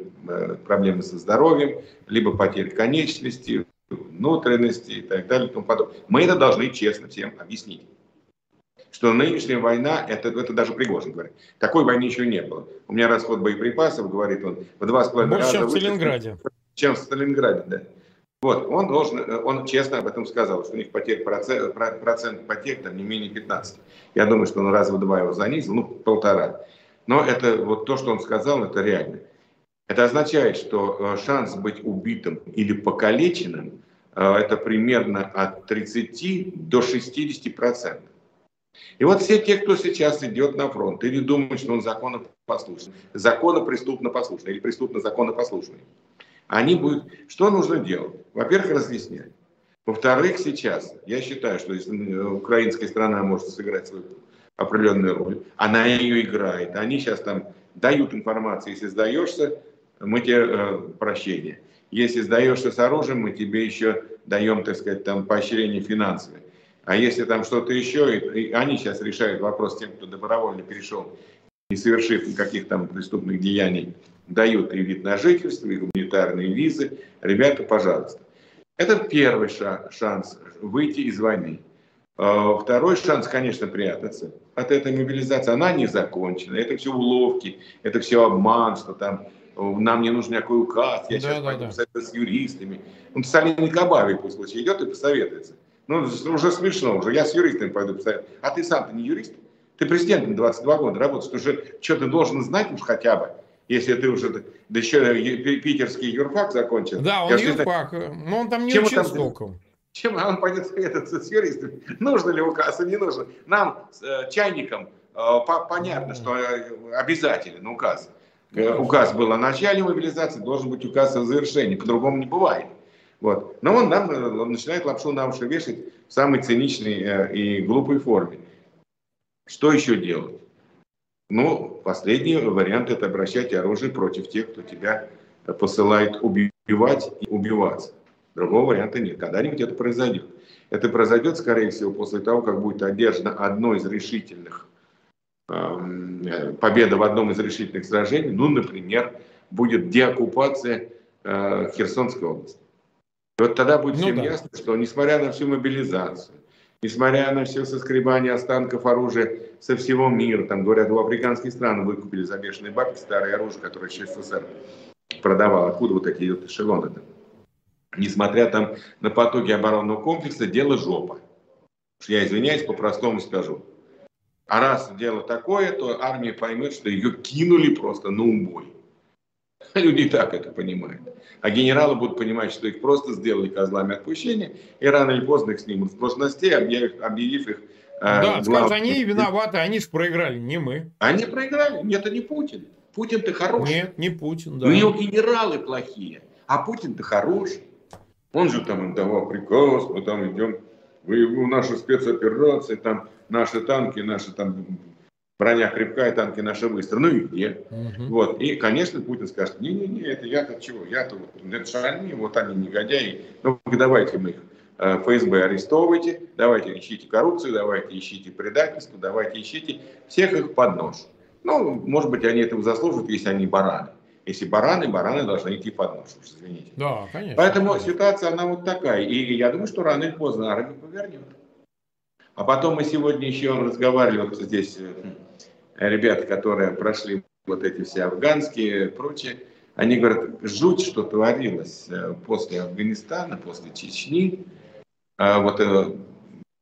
проблемам со здоровьем, либо потерь конечности, внутренности и так далее и тому подобное. Мы это должны честно всем объяснить что нынешняя война, это, это даже Пригожин говорит, такой войны еще не было. У меня расход боеприпасов, говорит он, в два с половиной раза чем в Сталинграде. Чем в Сталинграде, да. Вот, он должен, он честно об этом сказал, что у них потерь, процент, процент потерь там не менее 15. Я думаю, что он раз в два его занизил, ну, полтора. Но это вот то, что он сказал, это реально. Это означает, что э, шанс быть убитым или покалеченным э, это примерно от 30 до 60 процентов. И вот все те, кто сейчас идет на фронт или думает, что он законопослушный, законопреступно послушный или преступно законопослушный, они будут... Что нужно делать? Во-первых, разъяснять. Во-вторых, сейчас я считаю, что если украинская страна может сыграть свою определенную роль, она ее играет. Они сейчас там дают информацию, если сдаешься, мы тебе э, прощение. Если сдаешься с оружием, мы тебе еще даем, так сказать, там поощрение финансовое. А если там что-то еще, и, и они сейчас решают вопрос с тем, кто добровольно перешел, не совершив никаких там преступных деяний, дают и вид на жительство, и гуманитарные визы, ребята, пожалуйста. Это первый шанс выйти из войны. А, второй шанс, конечно, прятаться от этой мобилизации. Она не закончена. Это все уловки, это все обман, что там нам не нужен никакой указ, я да, сейчас да, пойду да. с юристами. Ну, Сталин Кабави пусть лучше идет и посоветуется. Ну, уже смешно уже. Я с юристами пойду посоветую. А ты сам-то не юрист? Ты президентом 22 года работаешь. Ты уже что ты должен знать уж хотя бы. Если ты уже, да еще питерский юрфак закончил. Да, он юрфак, но он там не чем учился толком. Чем он пойдет советоваться с юристами? Нужно ли указ, не нужно? Нам, э, чайникам, э, понятно, что э, обязателен указ. Э, указ был о начале мобилизации, должен быть указ о завершении. По-другому не бывает. Вот. Но он нам э, он начинает лапшу на уши вешать в самой циничной э, и глупой форме. Что еще делать? Ну, последний вариант – это обращать оружие против тех, кто тебя посылает убивать и убиваться. Другого варианта нет. Когда-нибудь это произойдет. Это произойдет, скорее всего, после того, как будет одержано одно из решительных Эм, победа в одном из решительных сражений, ну, например, будет деоккупация э, Херсонской области. И вот тогда будет ну, всем да. ясно, что несмотря на всю мобилизацию, несмотря на все соскребание останков оружия со всего мира, там, говорят, у африканских стран выкупили за бешеные бабки старое оружие, которое еще СССР продавал. Откуда вот такие вот эшелоны -то? Несмотря там на потоки оборонного комплекса, дело жопа. Я извиняюсь, по-простому скажу. А раз дело такое, то армия поймет, что ее кинули просто на убой. Люди и так это понимают. А генералы будут понимать, что их просто сделали козлами отпущения, и рано или поздно их снимут с должностей, объявив, объявив их э, Да, скажут, они виноваты, они же проиграли, не мы. Они проиграли, нет, это не Путин. Путин-то хороший. Нет, не Путин, да. У него генералы плохие, а Путин-то хороший. Он же там им давал приказ, мы там идем в нашу спецоперацию, там наши танки, наши там броня крепкая, танки наши быстро. Ну и где? Угу. Вот. И, конечно, Путин скажет, не-не-не, это я-то чего? Я-то вот, это же они, вот они негодяи. Ну, давайте мы их э, ФСБ арестовывайте, давайте ищите коррупцию, давайте ищите предательство, давайте ищите всех их под нож. Ну, может быть, они этого заслужат, если они бараны. Если бараны, бараны должны идти под нож, уж извините. Да, конечно. Поэтому конечно. ситуация, она вот такая. И я думаю, что рано или поздно армия повернет. А потом мы сегодня еще разговаривали, вот здесь э, ребята, которые прошли вот эти все афганские и прочее, они говорят, жуть, что творилось э, после Афганистана, после Чечни. А вот э,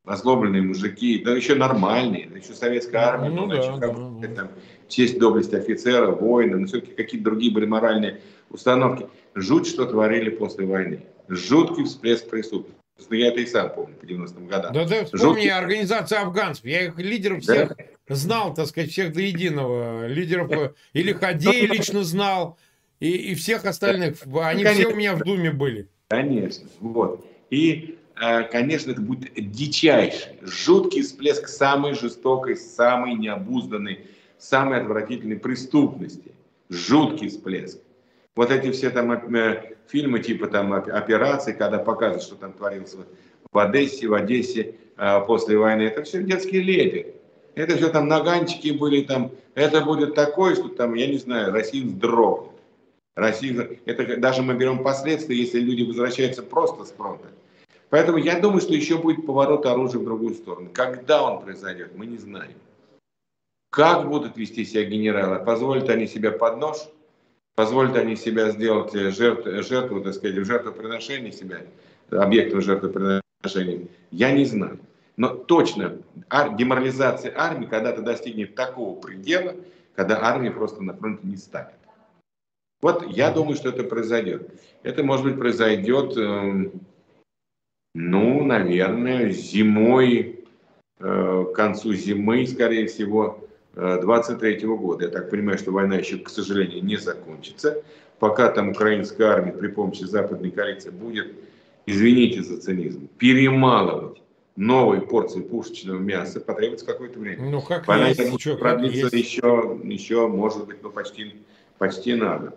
озлобленные мужики, да еще нормальные, да еще советская армия, ну, была, да, да, да. Там, честь, доблесть офицера, воина, но все-таки какие-то другие были моральные установки. Жуть, что творили после войны. Жуткий всплеск преступности. Ну, я это и сам помню по 90-м годам. Да, да, вспомни Жуткий... организация афганцев. Я их лидеров всех да? знал, так сказать, всех до единого. Лидеров э, или Хадея лично знал, и, и всех остальных. Они ну, все у меня в Думе были. Конечно, вот. И Э, конечно, это будет дичайший, жуткий всплеск самой жестокой, самой необузданной, самой отвратительной преступности. Жуткий всплеск. Вот эти все там э, фильмы типа там операции, когда показывают, что там творилось в Одессе, в Одессе э, после войны, это все детские леди. Это все там наганчики были, там, это будет такое, что там, я не знаю, Россия вздрогнет. Россия, это даже мы берем последствия, если люди возвращаются просто с фронта. Поэтому я думаю, что еще будет поворот оружия в другую сторону. Когда он произойдет, мы не знаем. Как будут вести себя генералы? Позволят они себя под нож? Позволят они себя сделать жертв, жертву, так сказать, в жертвоприношении себя, объектом жертвоприношения? Я не знаю. Но точно ар, деморализация армии когда-то достигнет такого предела, когда армия просто на фронте не станет. Вот я думаю, что это произойдет. Это, может быть, произойдет э, ну, наверное, зимой, э, к концу зимы, скорее всего, 23 э, года. Я так понимаю, что война еще, к сожалению, не закончится. Пока там украинская армия при помощи западной коалиции будет, извините за цинизм, перемалывать новые порции пушечного мяса, потребуется какое-то время. Ну, как Война есть, что, продлиться есть. еще, еще, может быть, ну, почти, почти надо.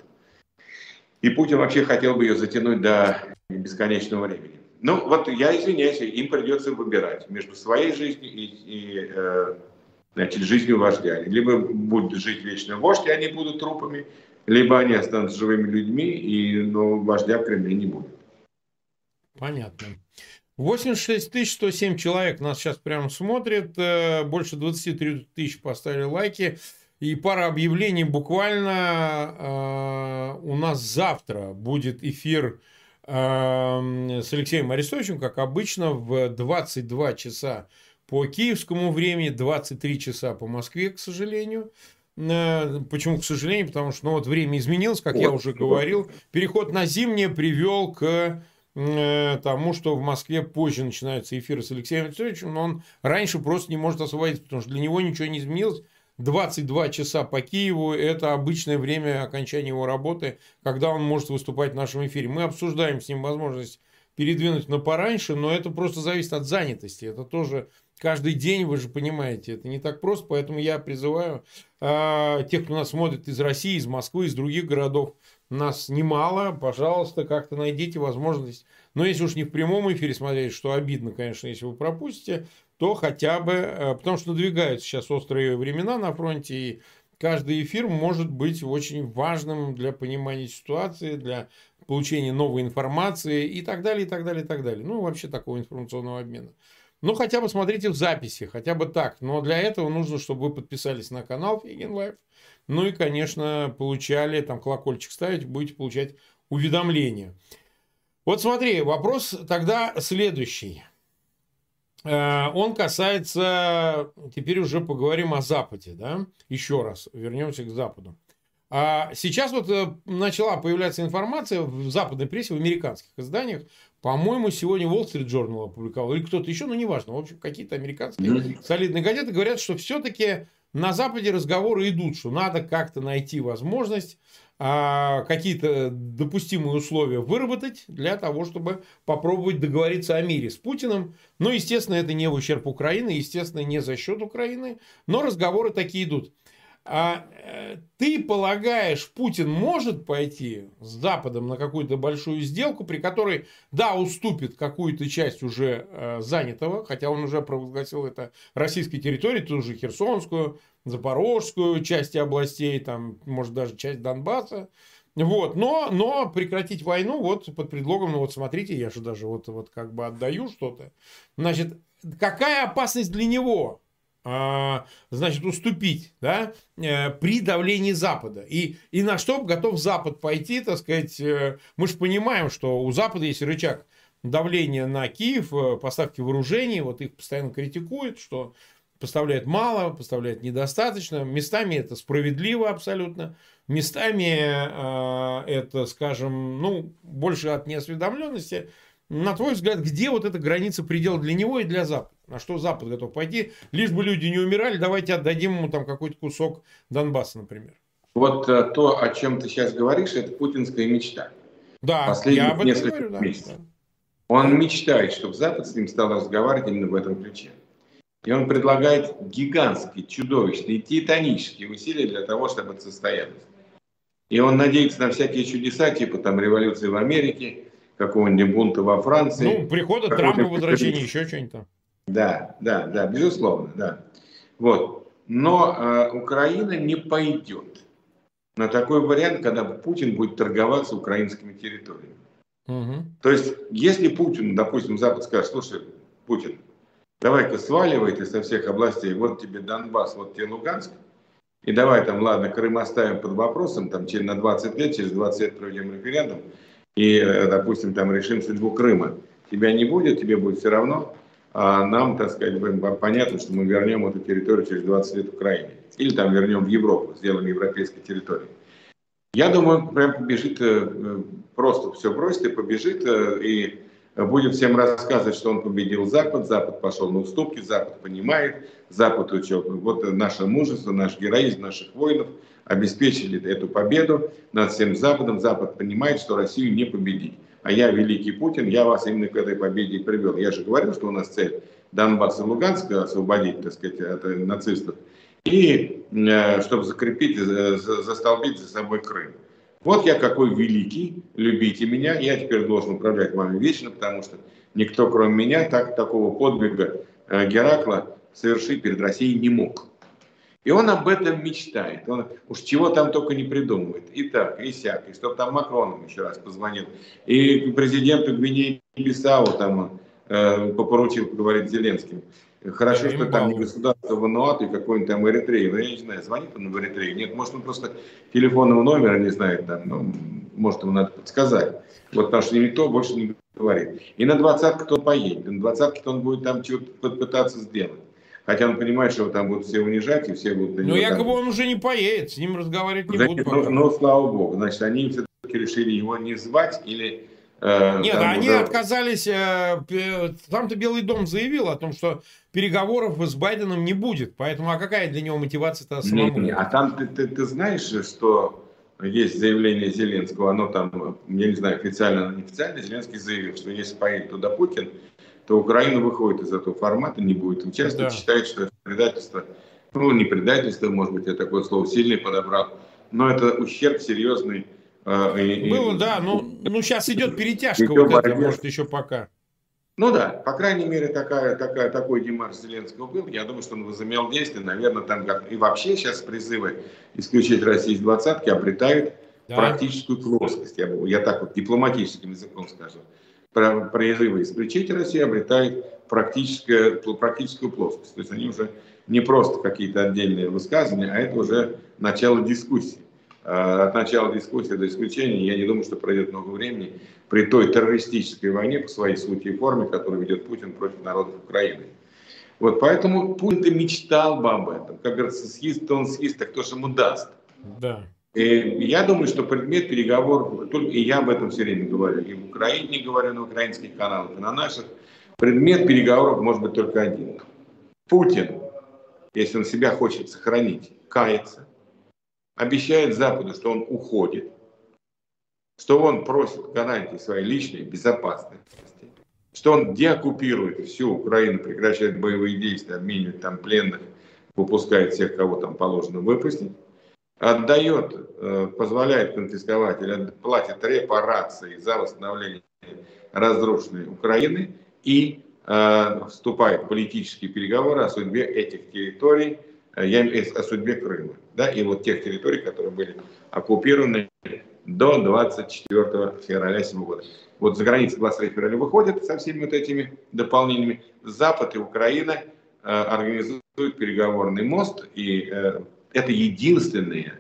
И Путин вообще хотел бы ее затянуть до бесконечного времени. Ну, вот я извиняюсь, им придется выбирать между своей жизнью и, и э, значит, жизнью вождя. Либо будет жить вечно вождь, и они будут трупами, либо они останутся живыми людьми, и но вождя в Кремле не будет. Понятно. 86 107 человек нас сейчас прямо смотрит. Э, больше 23 тысяч поставили лайки. И пара объявлений буквально э, у нас завтра будет эфир э, с Алексеем Арестовичем, как обычно, в 22 часа по киевскому времени, 23 часа по Москве, к сожалению. Э, почему, к сожалению? Потому что ну, вот время изменилось, как вот. я уже говорил. Переход на зимнее привел к э, тому, что в Москве позже начинаются эфиры с Алексеем Алексеевичем, но он раньше просто не может освободиться, потому что для него ничего не изменилось. 22 часа по Киеву – это обычное время окончания его работы, когда он может выступать в нашем эфире. Мы обсуждаем с ним возможность передвинуть на пораньше, но это просто зависит от занятости. Это тоже каждый день, вы же понимаете, это не так просто, поэтому я призываю э, тех, кто нас смотрит из России, из Москвы, из других городов, нас немало, пожалуйста, как-то найдите возможность. Но если уж не в прямом эфире смотреть, что обидно, конечно, если вы пропустите, то хотя бы, э, потому что надвигаются сейчас острые времена на фронте, и каждый эфир может быть очень важным для понимания ситуации, для получения новой информации и так далее, и так далее, и так далее. Ну, вообще такого информационного обмена. Ну, хотя бы смотрите в записи, хотя бы так. Но для этого нужно, чтобы вы подписались на канал Фейгин Live. Ну и, конечно, получали, там колокольчик ставить, будете получать уведомления. Вот смотри, вопрос тогда следующий. Э, он касается, теперь уже поговорим о Западе, да, еще раз вернемся к Западу. А сейчас вот э, начала появляться информация в западной прессе, в американских изданиях. По-моему, сегодня Wall Street Journal опубликовал, или кто-то еще, ну неважно. В общем, какие-то американские солидные газеты говорят, что все-таки на Западе разговоры идут, что надо как-то найти возможность а, какие-то допустимые условия выработать для того, чтобы попробовать договориться о мире с Путиным. Но, естественно, это не в ущерб Украины, естественно, не за счет Украины, но разговоры такие идут. А э, ты полагаешь, Путин может пойти с Западом на какую-то большую сделку, при которой, да, уступит какую-то часть уже э, занятого, хотя он уже провозгласил это российской территории, ту же Херсонскую, Запорожскую, части областей, там, может, даже часть Донбасса. Вот, но, но прекратить войну вот под предлогом, ну вот смотрите, я же даже вот, вот как бы отдаю что-то. Значит, какая опасность для него? А, значит, уступить да, э, при давлении Запада. И, и на что готов Запад пойти, так сказать, э, мы же понимаем, что у Запада есть рычаг давления на Киев, э, поставки вооружений, вот их постоянно критикуют, что поставляет мало, поставляет недостаточно, местами это справедливо абсолютно, местами это, скажем, ну, больше от неосведомленности, на твой взгляд, где вот эта граница предел для него и для Запада? На что Запад готов пойти? Лишь бы люди не умирали, давайте отдадим ему там какой-то кусок Донбасса, например. Вот а, то, о чем ты сейчас говоришь, это путинская мечта. Да, Последних я об этом несколько говорю, да, месяцев. Он мечтает, чтобы Запад с ним стал разговаривать именно в этом ключе. И он предлагает гигантские, чудовищные, титанические усилия для того, чтобы это состоялось. И он надеется на всякие чудеса, типа там революции в Америке, какого-нибудь бунта во Франции. Ну, прихода Трампа, возвращения, еще что-нибудь там. Да, да, да, безусловно, да. Вот. Но э, Украина не пойдет на такой вариант, когда Путин будет торговаться украинскими территориями. Угу. То есть, если Путин, допустим, Запад скажет, слушай, Путин, давай-ка сваливай ты со всех областей, вот тебе Донбасс, вот тебе Луганск, и давай там, ладно, Крым оставим под вопросом, там через на 20 лет, через 20 лет проведем референдум, и, э, допустим, там решим судьбу Крыма. Тебя не будет, тебе будет все равно, а нам, так сказать, понятно, что мы вернем эту территорию через 20 лет Украине. Или там вернем в Европу, сделаем европейской территорией. Я думаю, прям побежит, э, просто все бросит и побежит, э, и будет всем рассказывать, что он победил Запад, Запад пошел на уступки, Запад понимает, Запад учел, вот наше мужество, наш героизм наших воинов – обеспечили эту победу над всем Западом. Запад понимает, что Россию не победить. А я, великий Путин, я вас именно к этой победе и привел. Я же говорил, что у нас цель Донбасс и Луганск освободить, так сказать, от нацистов. И э, чтобы закрепить, застолбить за собой Крым. Вот я какой великий, любите меня, я теперь должен управлять вами вечно, потому что никто, кроме меня, так, такого подвига э, Геракла совершить перед Россией не мог. И он об этом мечтает. Он уж чего там только не придумывает. И так, и сяк. И чтобы там Макроном еще раз позвонил. И президенту Гвинеи Бисау там э, поручил поговорить с Зеленским. Хорошо, что там не государство Вануату и какой-нибудь там Эритреи. Но я не знаю, звонит он в Эритрею? Нет, может, он просто телефонного номера не знает там. Ну, может, ему надо подсказать. Вот потому что никто больше не говорит. И на двадцатку он поедет. На двадцатке он будет там что-то пытаться сделать. Хотя он понимает, что его там будут все унижать, и все будут... Ну, якобы там... он уже не поедет, с ним разговаривать не да, будут. Ну, ну, слава богу. Значит, они все-таки решили его не звать или Э, Нет, там они уже... отказались. Э, там-то Белый дом заявил о том, что переговоров с Байденом не будет. Поэтому, а какая для него мотивация-то самому? Не, не, а там ты, ты, ты знаешь, что есть заявление Зеленского, оно там, я не знаю, официально, оно неофициально, Зеленский заявил, что если поедет туда Путин, то Украина выходит из этого формата, не будет участвовать, да. считает, что это предательство, ну, не предательство, может быть, я такое слово сильный подобрал, но это ущерб серьезный а, и, Было, и, да, ну, ну сейчас идет перетяжка вот эта, может, еще пока. Ну да, по крайней мере, такая, такая, такой демарш Зеленского был. Я думаю, что он возымел действие. Наверное, там как... И вообще сейчас призывы исключить Россию из двадцатки обретают да. практическую плоскость. Я, я так вот дипломатическим языком скажу. Призывы исключить Россию обретают практическую, практическую плоскость. То есть они уже не просто какие-то отдельные высказывания, а это уже начало дискуссии. Э, от начала дискуссии до исключения, я не думаю, что пройдет много времени при той террористической войне по своей сути и форме, которую ведет Путин против народов Украины. Вот поэтому Путин-то мечтал бы об этом. Как говорится, съест он съест, так кто же ему даст? Да. И я думаю, что предмет переговоров, и я об этом все время говорю, и в Украине говорю на украинских каналах, и на наших, предмет переговоров может быть только один. Путин, если он себя хочет сохранить, кается, обещает Западу, что он уходит, что он просит гарантии своей личной безопасности, что он деоккупирует всю Украину, прекращает боевые действия, обменивает там пленных, выпускает всех, кого там положено выпустить, отдает, э, позволяет конфисковать или платит репарации за восстановление разрушенной Украины и э, вступает в политические переговоры о судьбе этих территорий, э, я о судьбе Крыма да, и вот тех территорий, которые были оккупированы до 24 февраля 2007 года. Вот за границей 23 февраля выходят со всеми вот этими дополнениями. Запад и Украина э, организуют переговорный мост, и это единственные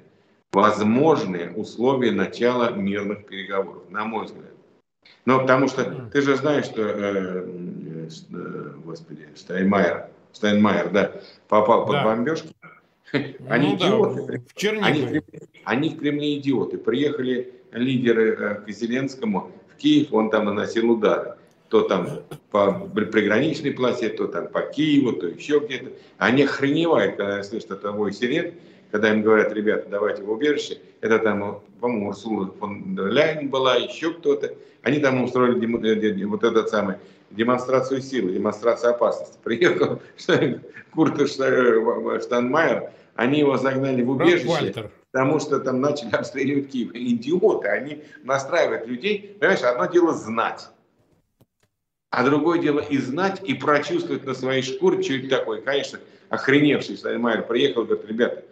возможные условия начала мирных переговоров, на мой взгляд. Но потому что ты же знаешь, что, э, э, господи, Штайнмайер, Штайнмайер, да, попал под да. бомбежки Они ну, идиоты. Да, они, они в Кремле идиоты. Приехали лидеры э, к Зеленскому в Киев, он там наносил удары. То там по приграничной полосе, то там по Киеву, то еще где-то. Они охреневают, когда слышат это вой сирен, когда им говорят, ребята, давайте в убежище. Это там, по-моему, Урсула фон дер Ляйн была, еще кто-то. Они там устроили э, вот этот самый демонстрацию силы, демонстрацию опасности. Приехал Курт Штанмайер, они его загнали в убежище, потому что там начали обстреливать Киев. Идиоты, они настраивают людей. Понимаешь, одно дело знать, а другое дело и знать, и прочувствовать на своей шкуре, что это такое. Конечно, охреневший Штайнмайер приехал говорит, ребята,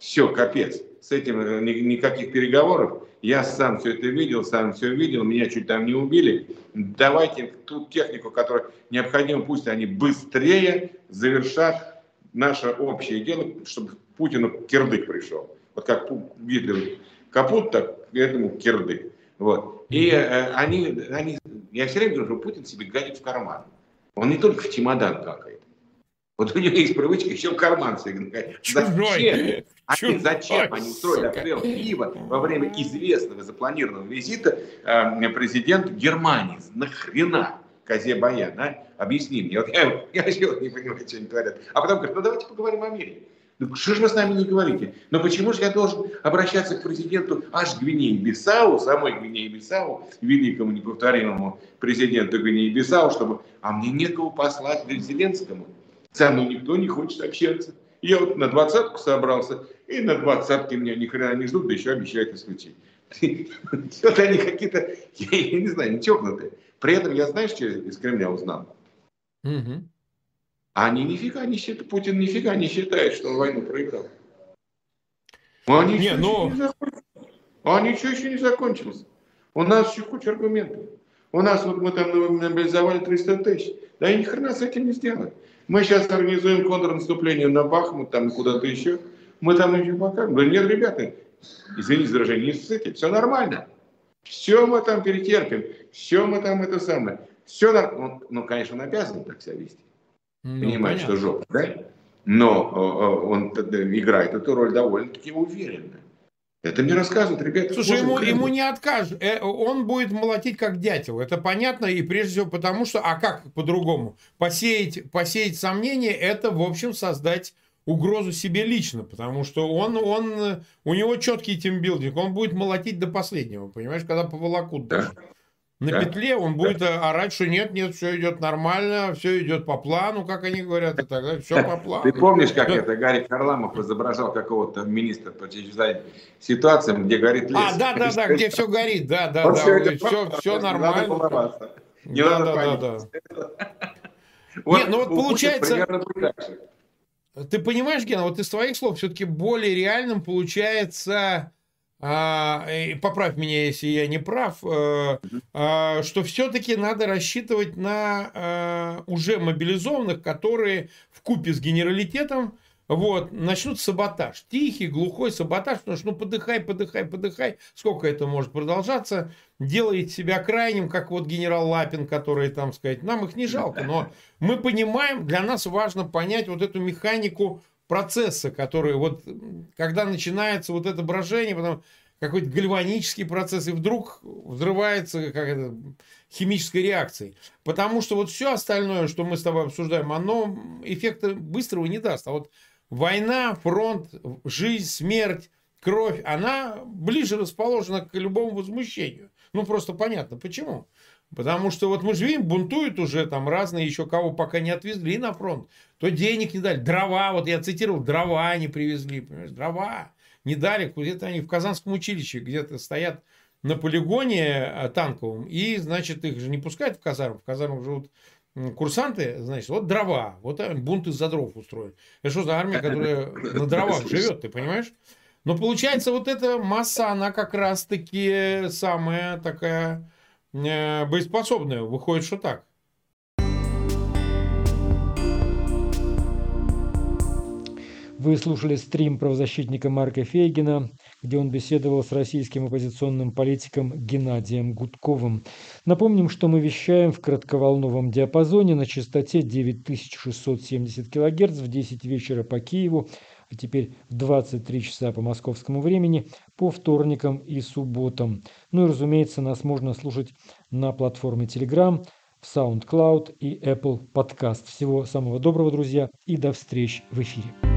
все, капец, с этим э, никаких переговоров. Я сам все это видел, сам все видел, меня чуть там не убили. Давайте ту технику, которая необходима, пусть они быстрее завершат наше общее дело, чтобы Путину кирдык пришел. Вот как Гитлер капут, так этому кирдык. Вот. И э, они, они, я все время говорю, что Путин себе гадит в карман. Он не только в чемодан какает. Вот у него есть привычка еще в карман себе Зачем? Они, зачем они устроили обстрел Киева во время известного запланированного визита э, президента Германии? Нахрена? Козе Баян, а? Объясни мне. Вот я, я вообще не понимаю, что они говорят. А потом говорят, ну давайте поговорим о мире. Ну, что же вы с нами не говорите? Но почему же я должен обращаться к президенту аж Гвинеи-Бисау, самой Гвинеи-Бисау, великому неповторимому президенту Гвинеи-Бисау, чтобы... А мне некого послать к Зеленскому. Со мной никто не хочет общаться. Я вот на двадцатку собрался, и на двадцатке меня ни хрена не ждут, да еще обещают исключить. Вот они какие-то, я не знаю, не чокнутые. При этом я, знаешь, что из Кремля узнал? Они нифига не считают, Путин нифига не считает, что он войну проиграл. Они не, но... не закончились. А ничего еще не закончилось. У нас еще куча аргументов. У нас вот мы там мобилизовали 300 тысяч. Да и ни хрена с этим не сделаем. Мы сейчас организуем контрнаступление на Бахмут, там куда-то еще. Мы там еще покажем. Да нет, ребята, извините за выражение, не ссыте, все нормально. Все мы там перетерпим, все мы там это самое. Все, ну, ну конечно, он обязан так себя вести. Ну, Понимает, понятно. что жопа, да? Но он играет эту роль довольно-таки уверенно. Это мне рассказывают, ребята. Слушай, ему, ему не откажут. Э, он будет молотить как дятел. Это понятно. И прежде всего потому, что... А как по-другому? Посеять, посеять сомнения – это, в общем, создать угрозу себе лично. Потому что он, он, у него четкий тимбилдинг. Он будет молотить до последнего. Понимаешь, когда поволокут да. даже на да? петле, он будет да. орать, что нет, нет, все идет нормально, все идет по плану, как они говорят, и так далее, все по плану. Ты помнишь, как это Гарик Харламов изображал какого-то министра по чрезвычайным ситуациям, где горит лес? А, да, да, да, где все горит, да, да, да, все, все, нормально. Не надо да, да, да. Нет, ну вот получается... Ты понимаешь, Гена, вот из твоих слов все-таки более реальным получается а, поправь меня, если я не прав, э, а, что все-таки надо рассчитывать на а, уже мобилизованных, которые в купе с генералитетом вот, начнут саботаж. Тихий, глухой саботаж, потому что ну подыхай, подыхай, подыхай. Сколько это может продолжаться? Делает себя крайним, как вот генерал Лапин, который там сказать, нам их не жалко, но мы понимаем, для нас важно понять вот эту механику процесса, который вот, когда начинается вот это брожение, потом какой-то гальванический процесс, и вдруг взрывается как это, химической реакцией. Потому что вот все остальное, что мы с тобой обсуждаем, оно эффекта быстрого не даст. А вот война, фронт, жизнь, смерть, кровь, она ближе расположена к любому возмущению. Ну, просто понятно, почему. Потому что вот мы же видим, бунтуют уже там разные, еще кого пока не отвезли на фронт. То денег не дали. Дрова, вот я цитировал, дрова не привезли. Понимаешь? Дрова не дали. Где-то они в Казанском училище где-то стоят на полигоне э, танковом. И, значит, их же не пускают в казарму. В казармах живут курсанты, значит, вот дрова. Вот бунт из-за дров устроен. Это что за армия, которая на дровах живет, ты понимаешь? Но получается, вот эта масса, она как раз-таки самая такая боеспособная. Выходит, что так. Вы слушали стрим правозащитника Марка Фейгина, где он беседовал с российским оппозиционным политиком Геннадием Гудковым. Напомним, что мы вещаем в кратковолновом диапазоне на частоте 9670 кГц в 10 вечера по Киеву, а теперь в 23 часа по московскому времени, по вторникам и субботам. Ну и, разумеется, нас можно слушать на платформе Telegram, в SoundCloud и Apple Podcast. Всего самого доброго, друзья, и до встречи в эфире.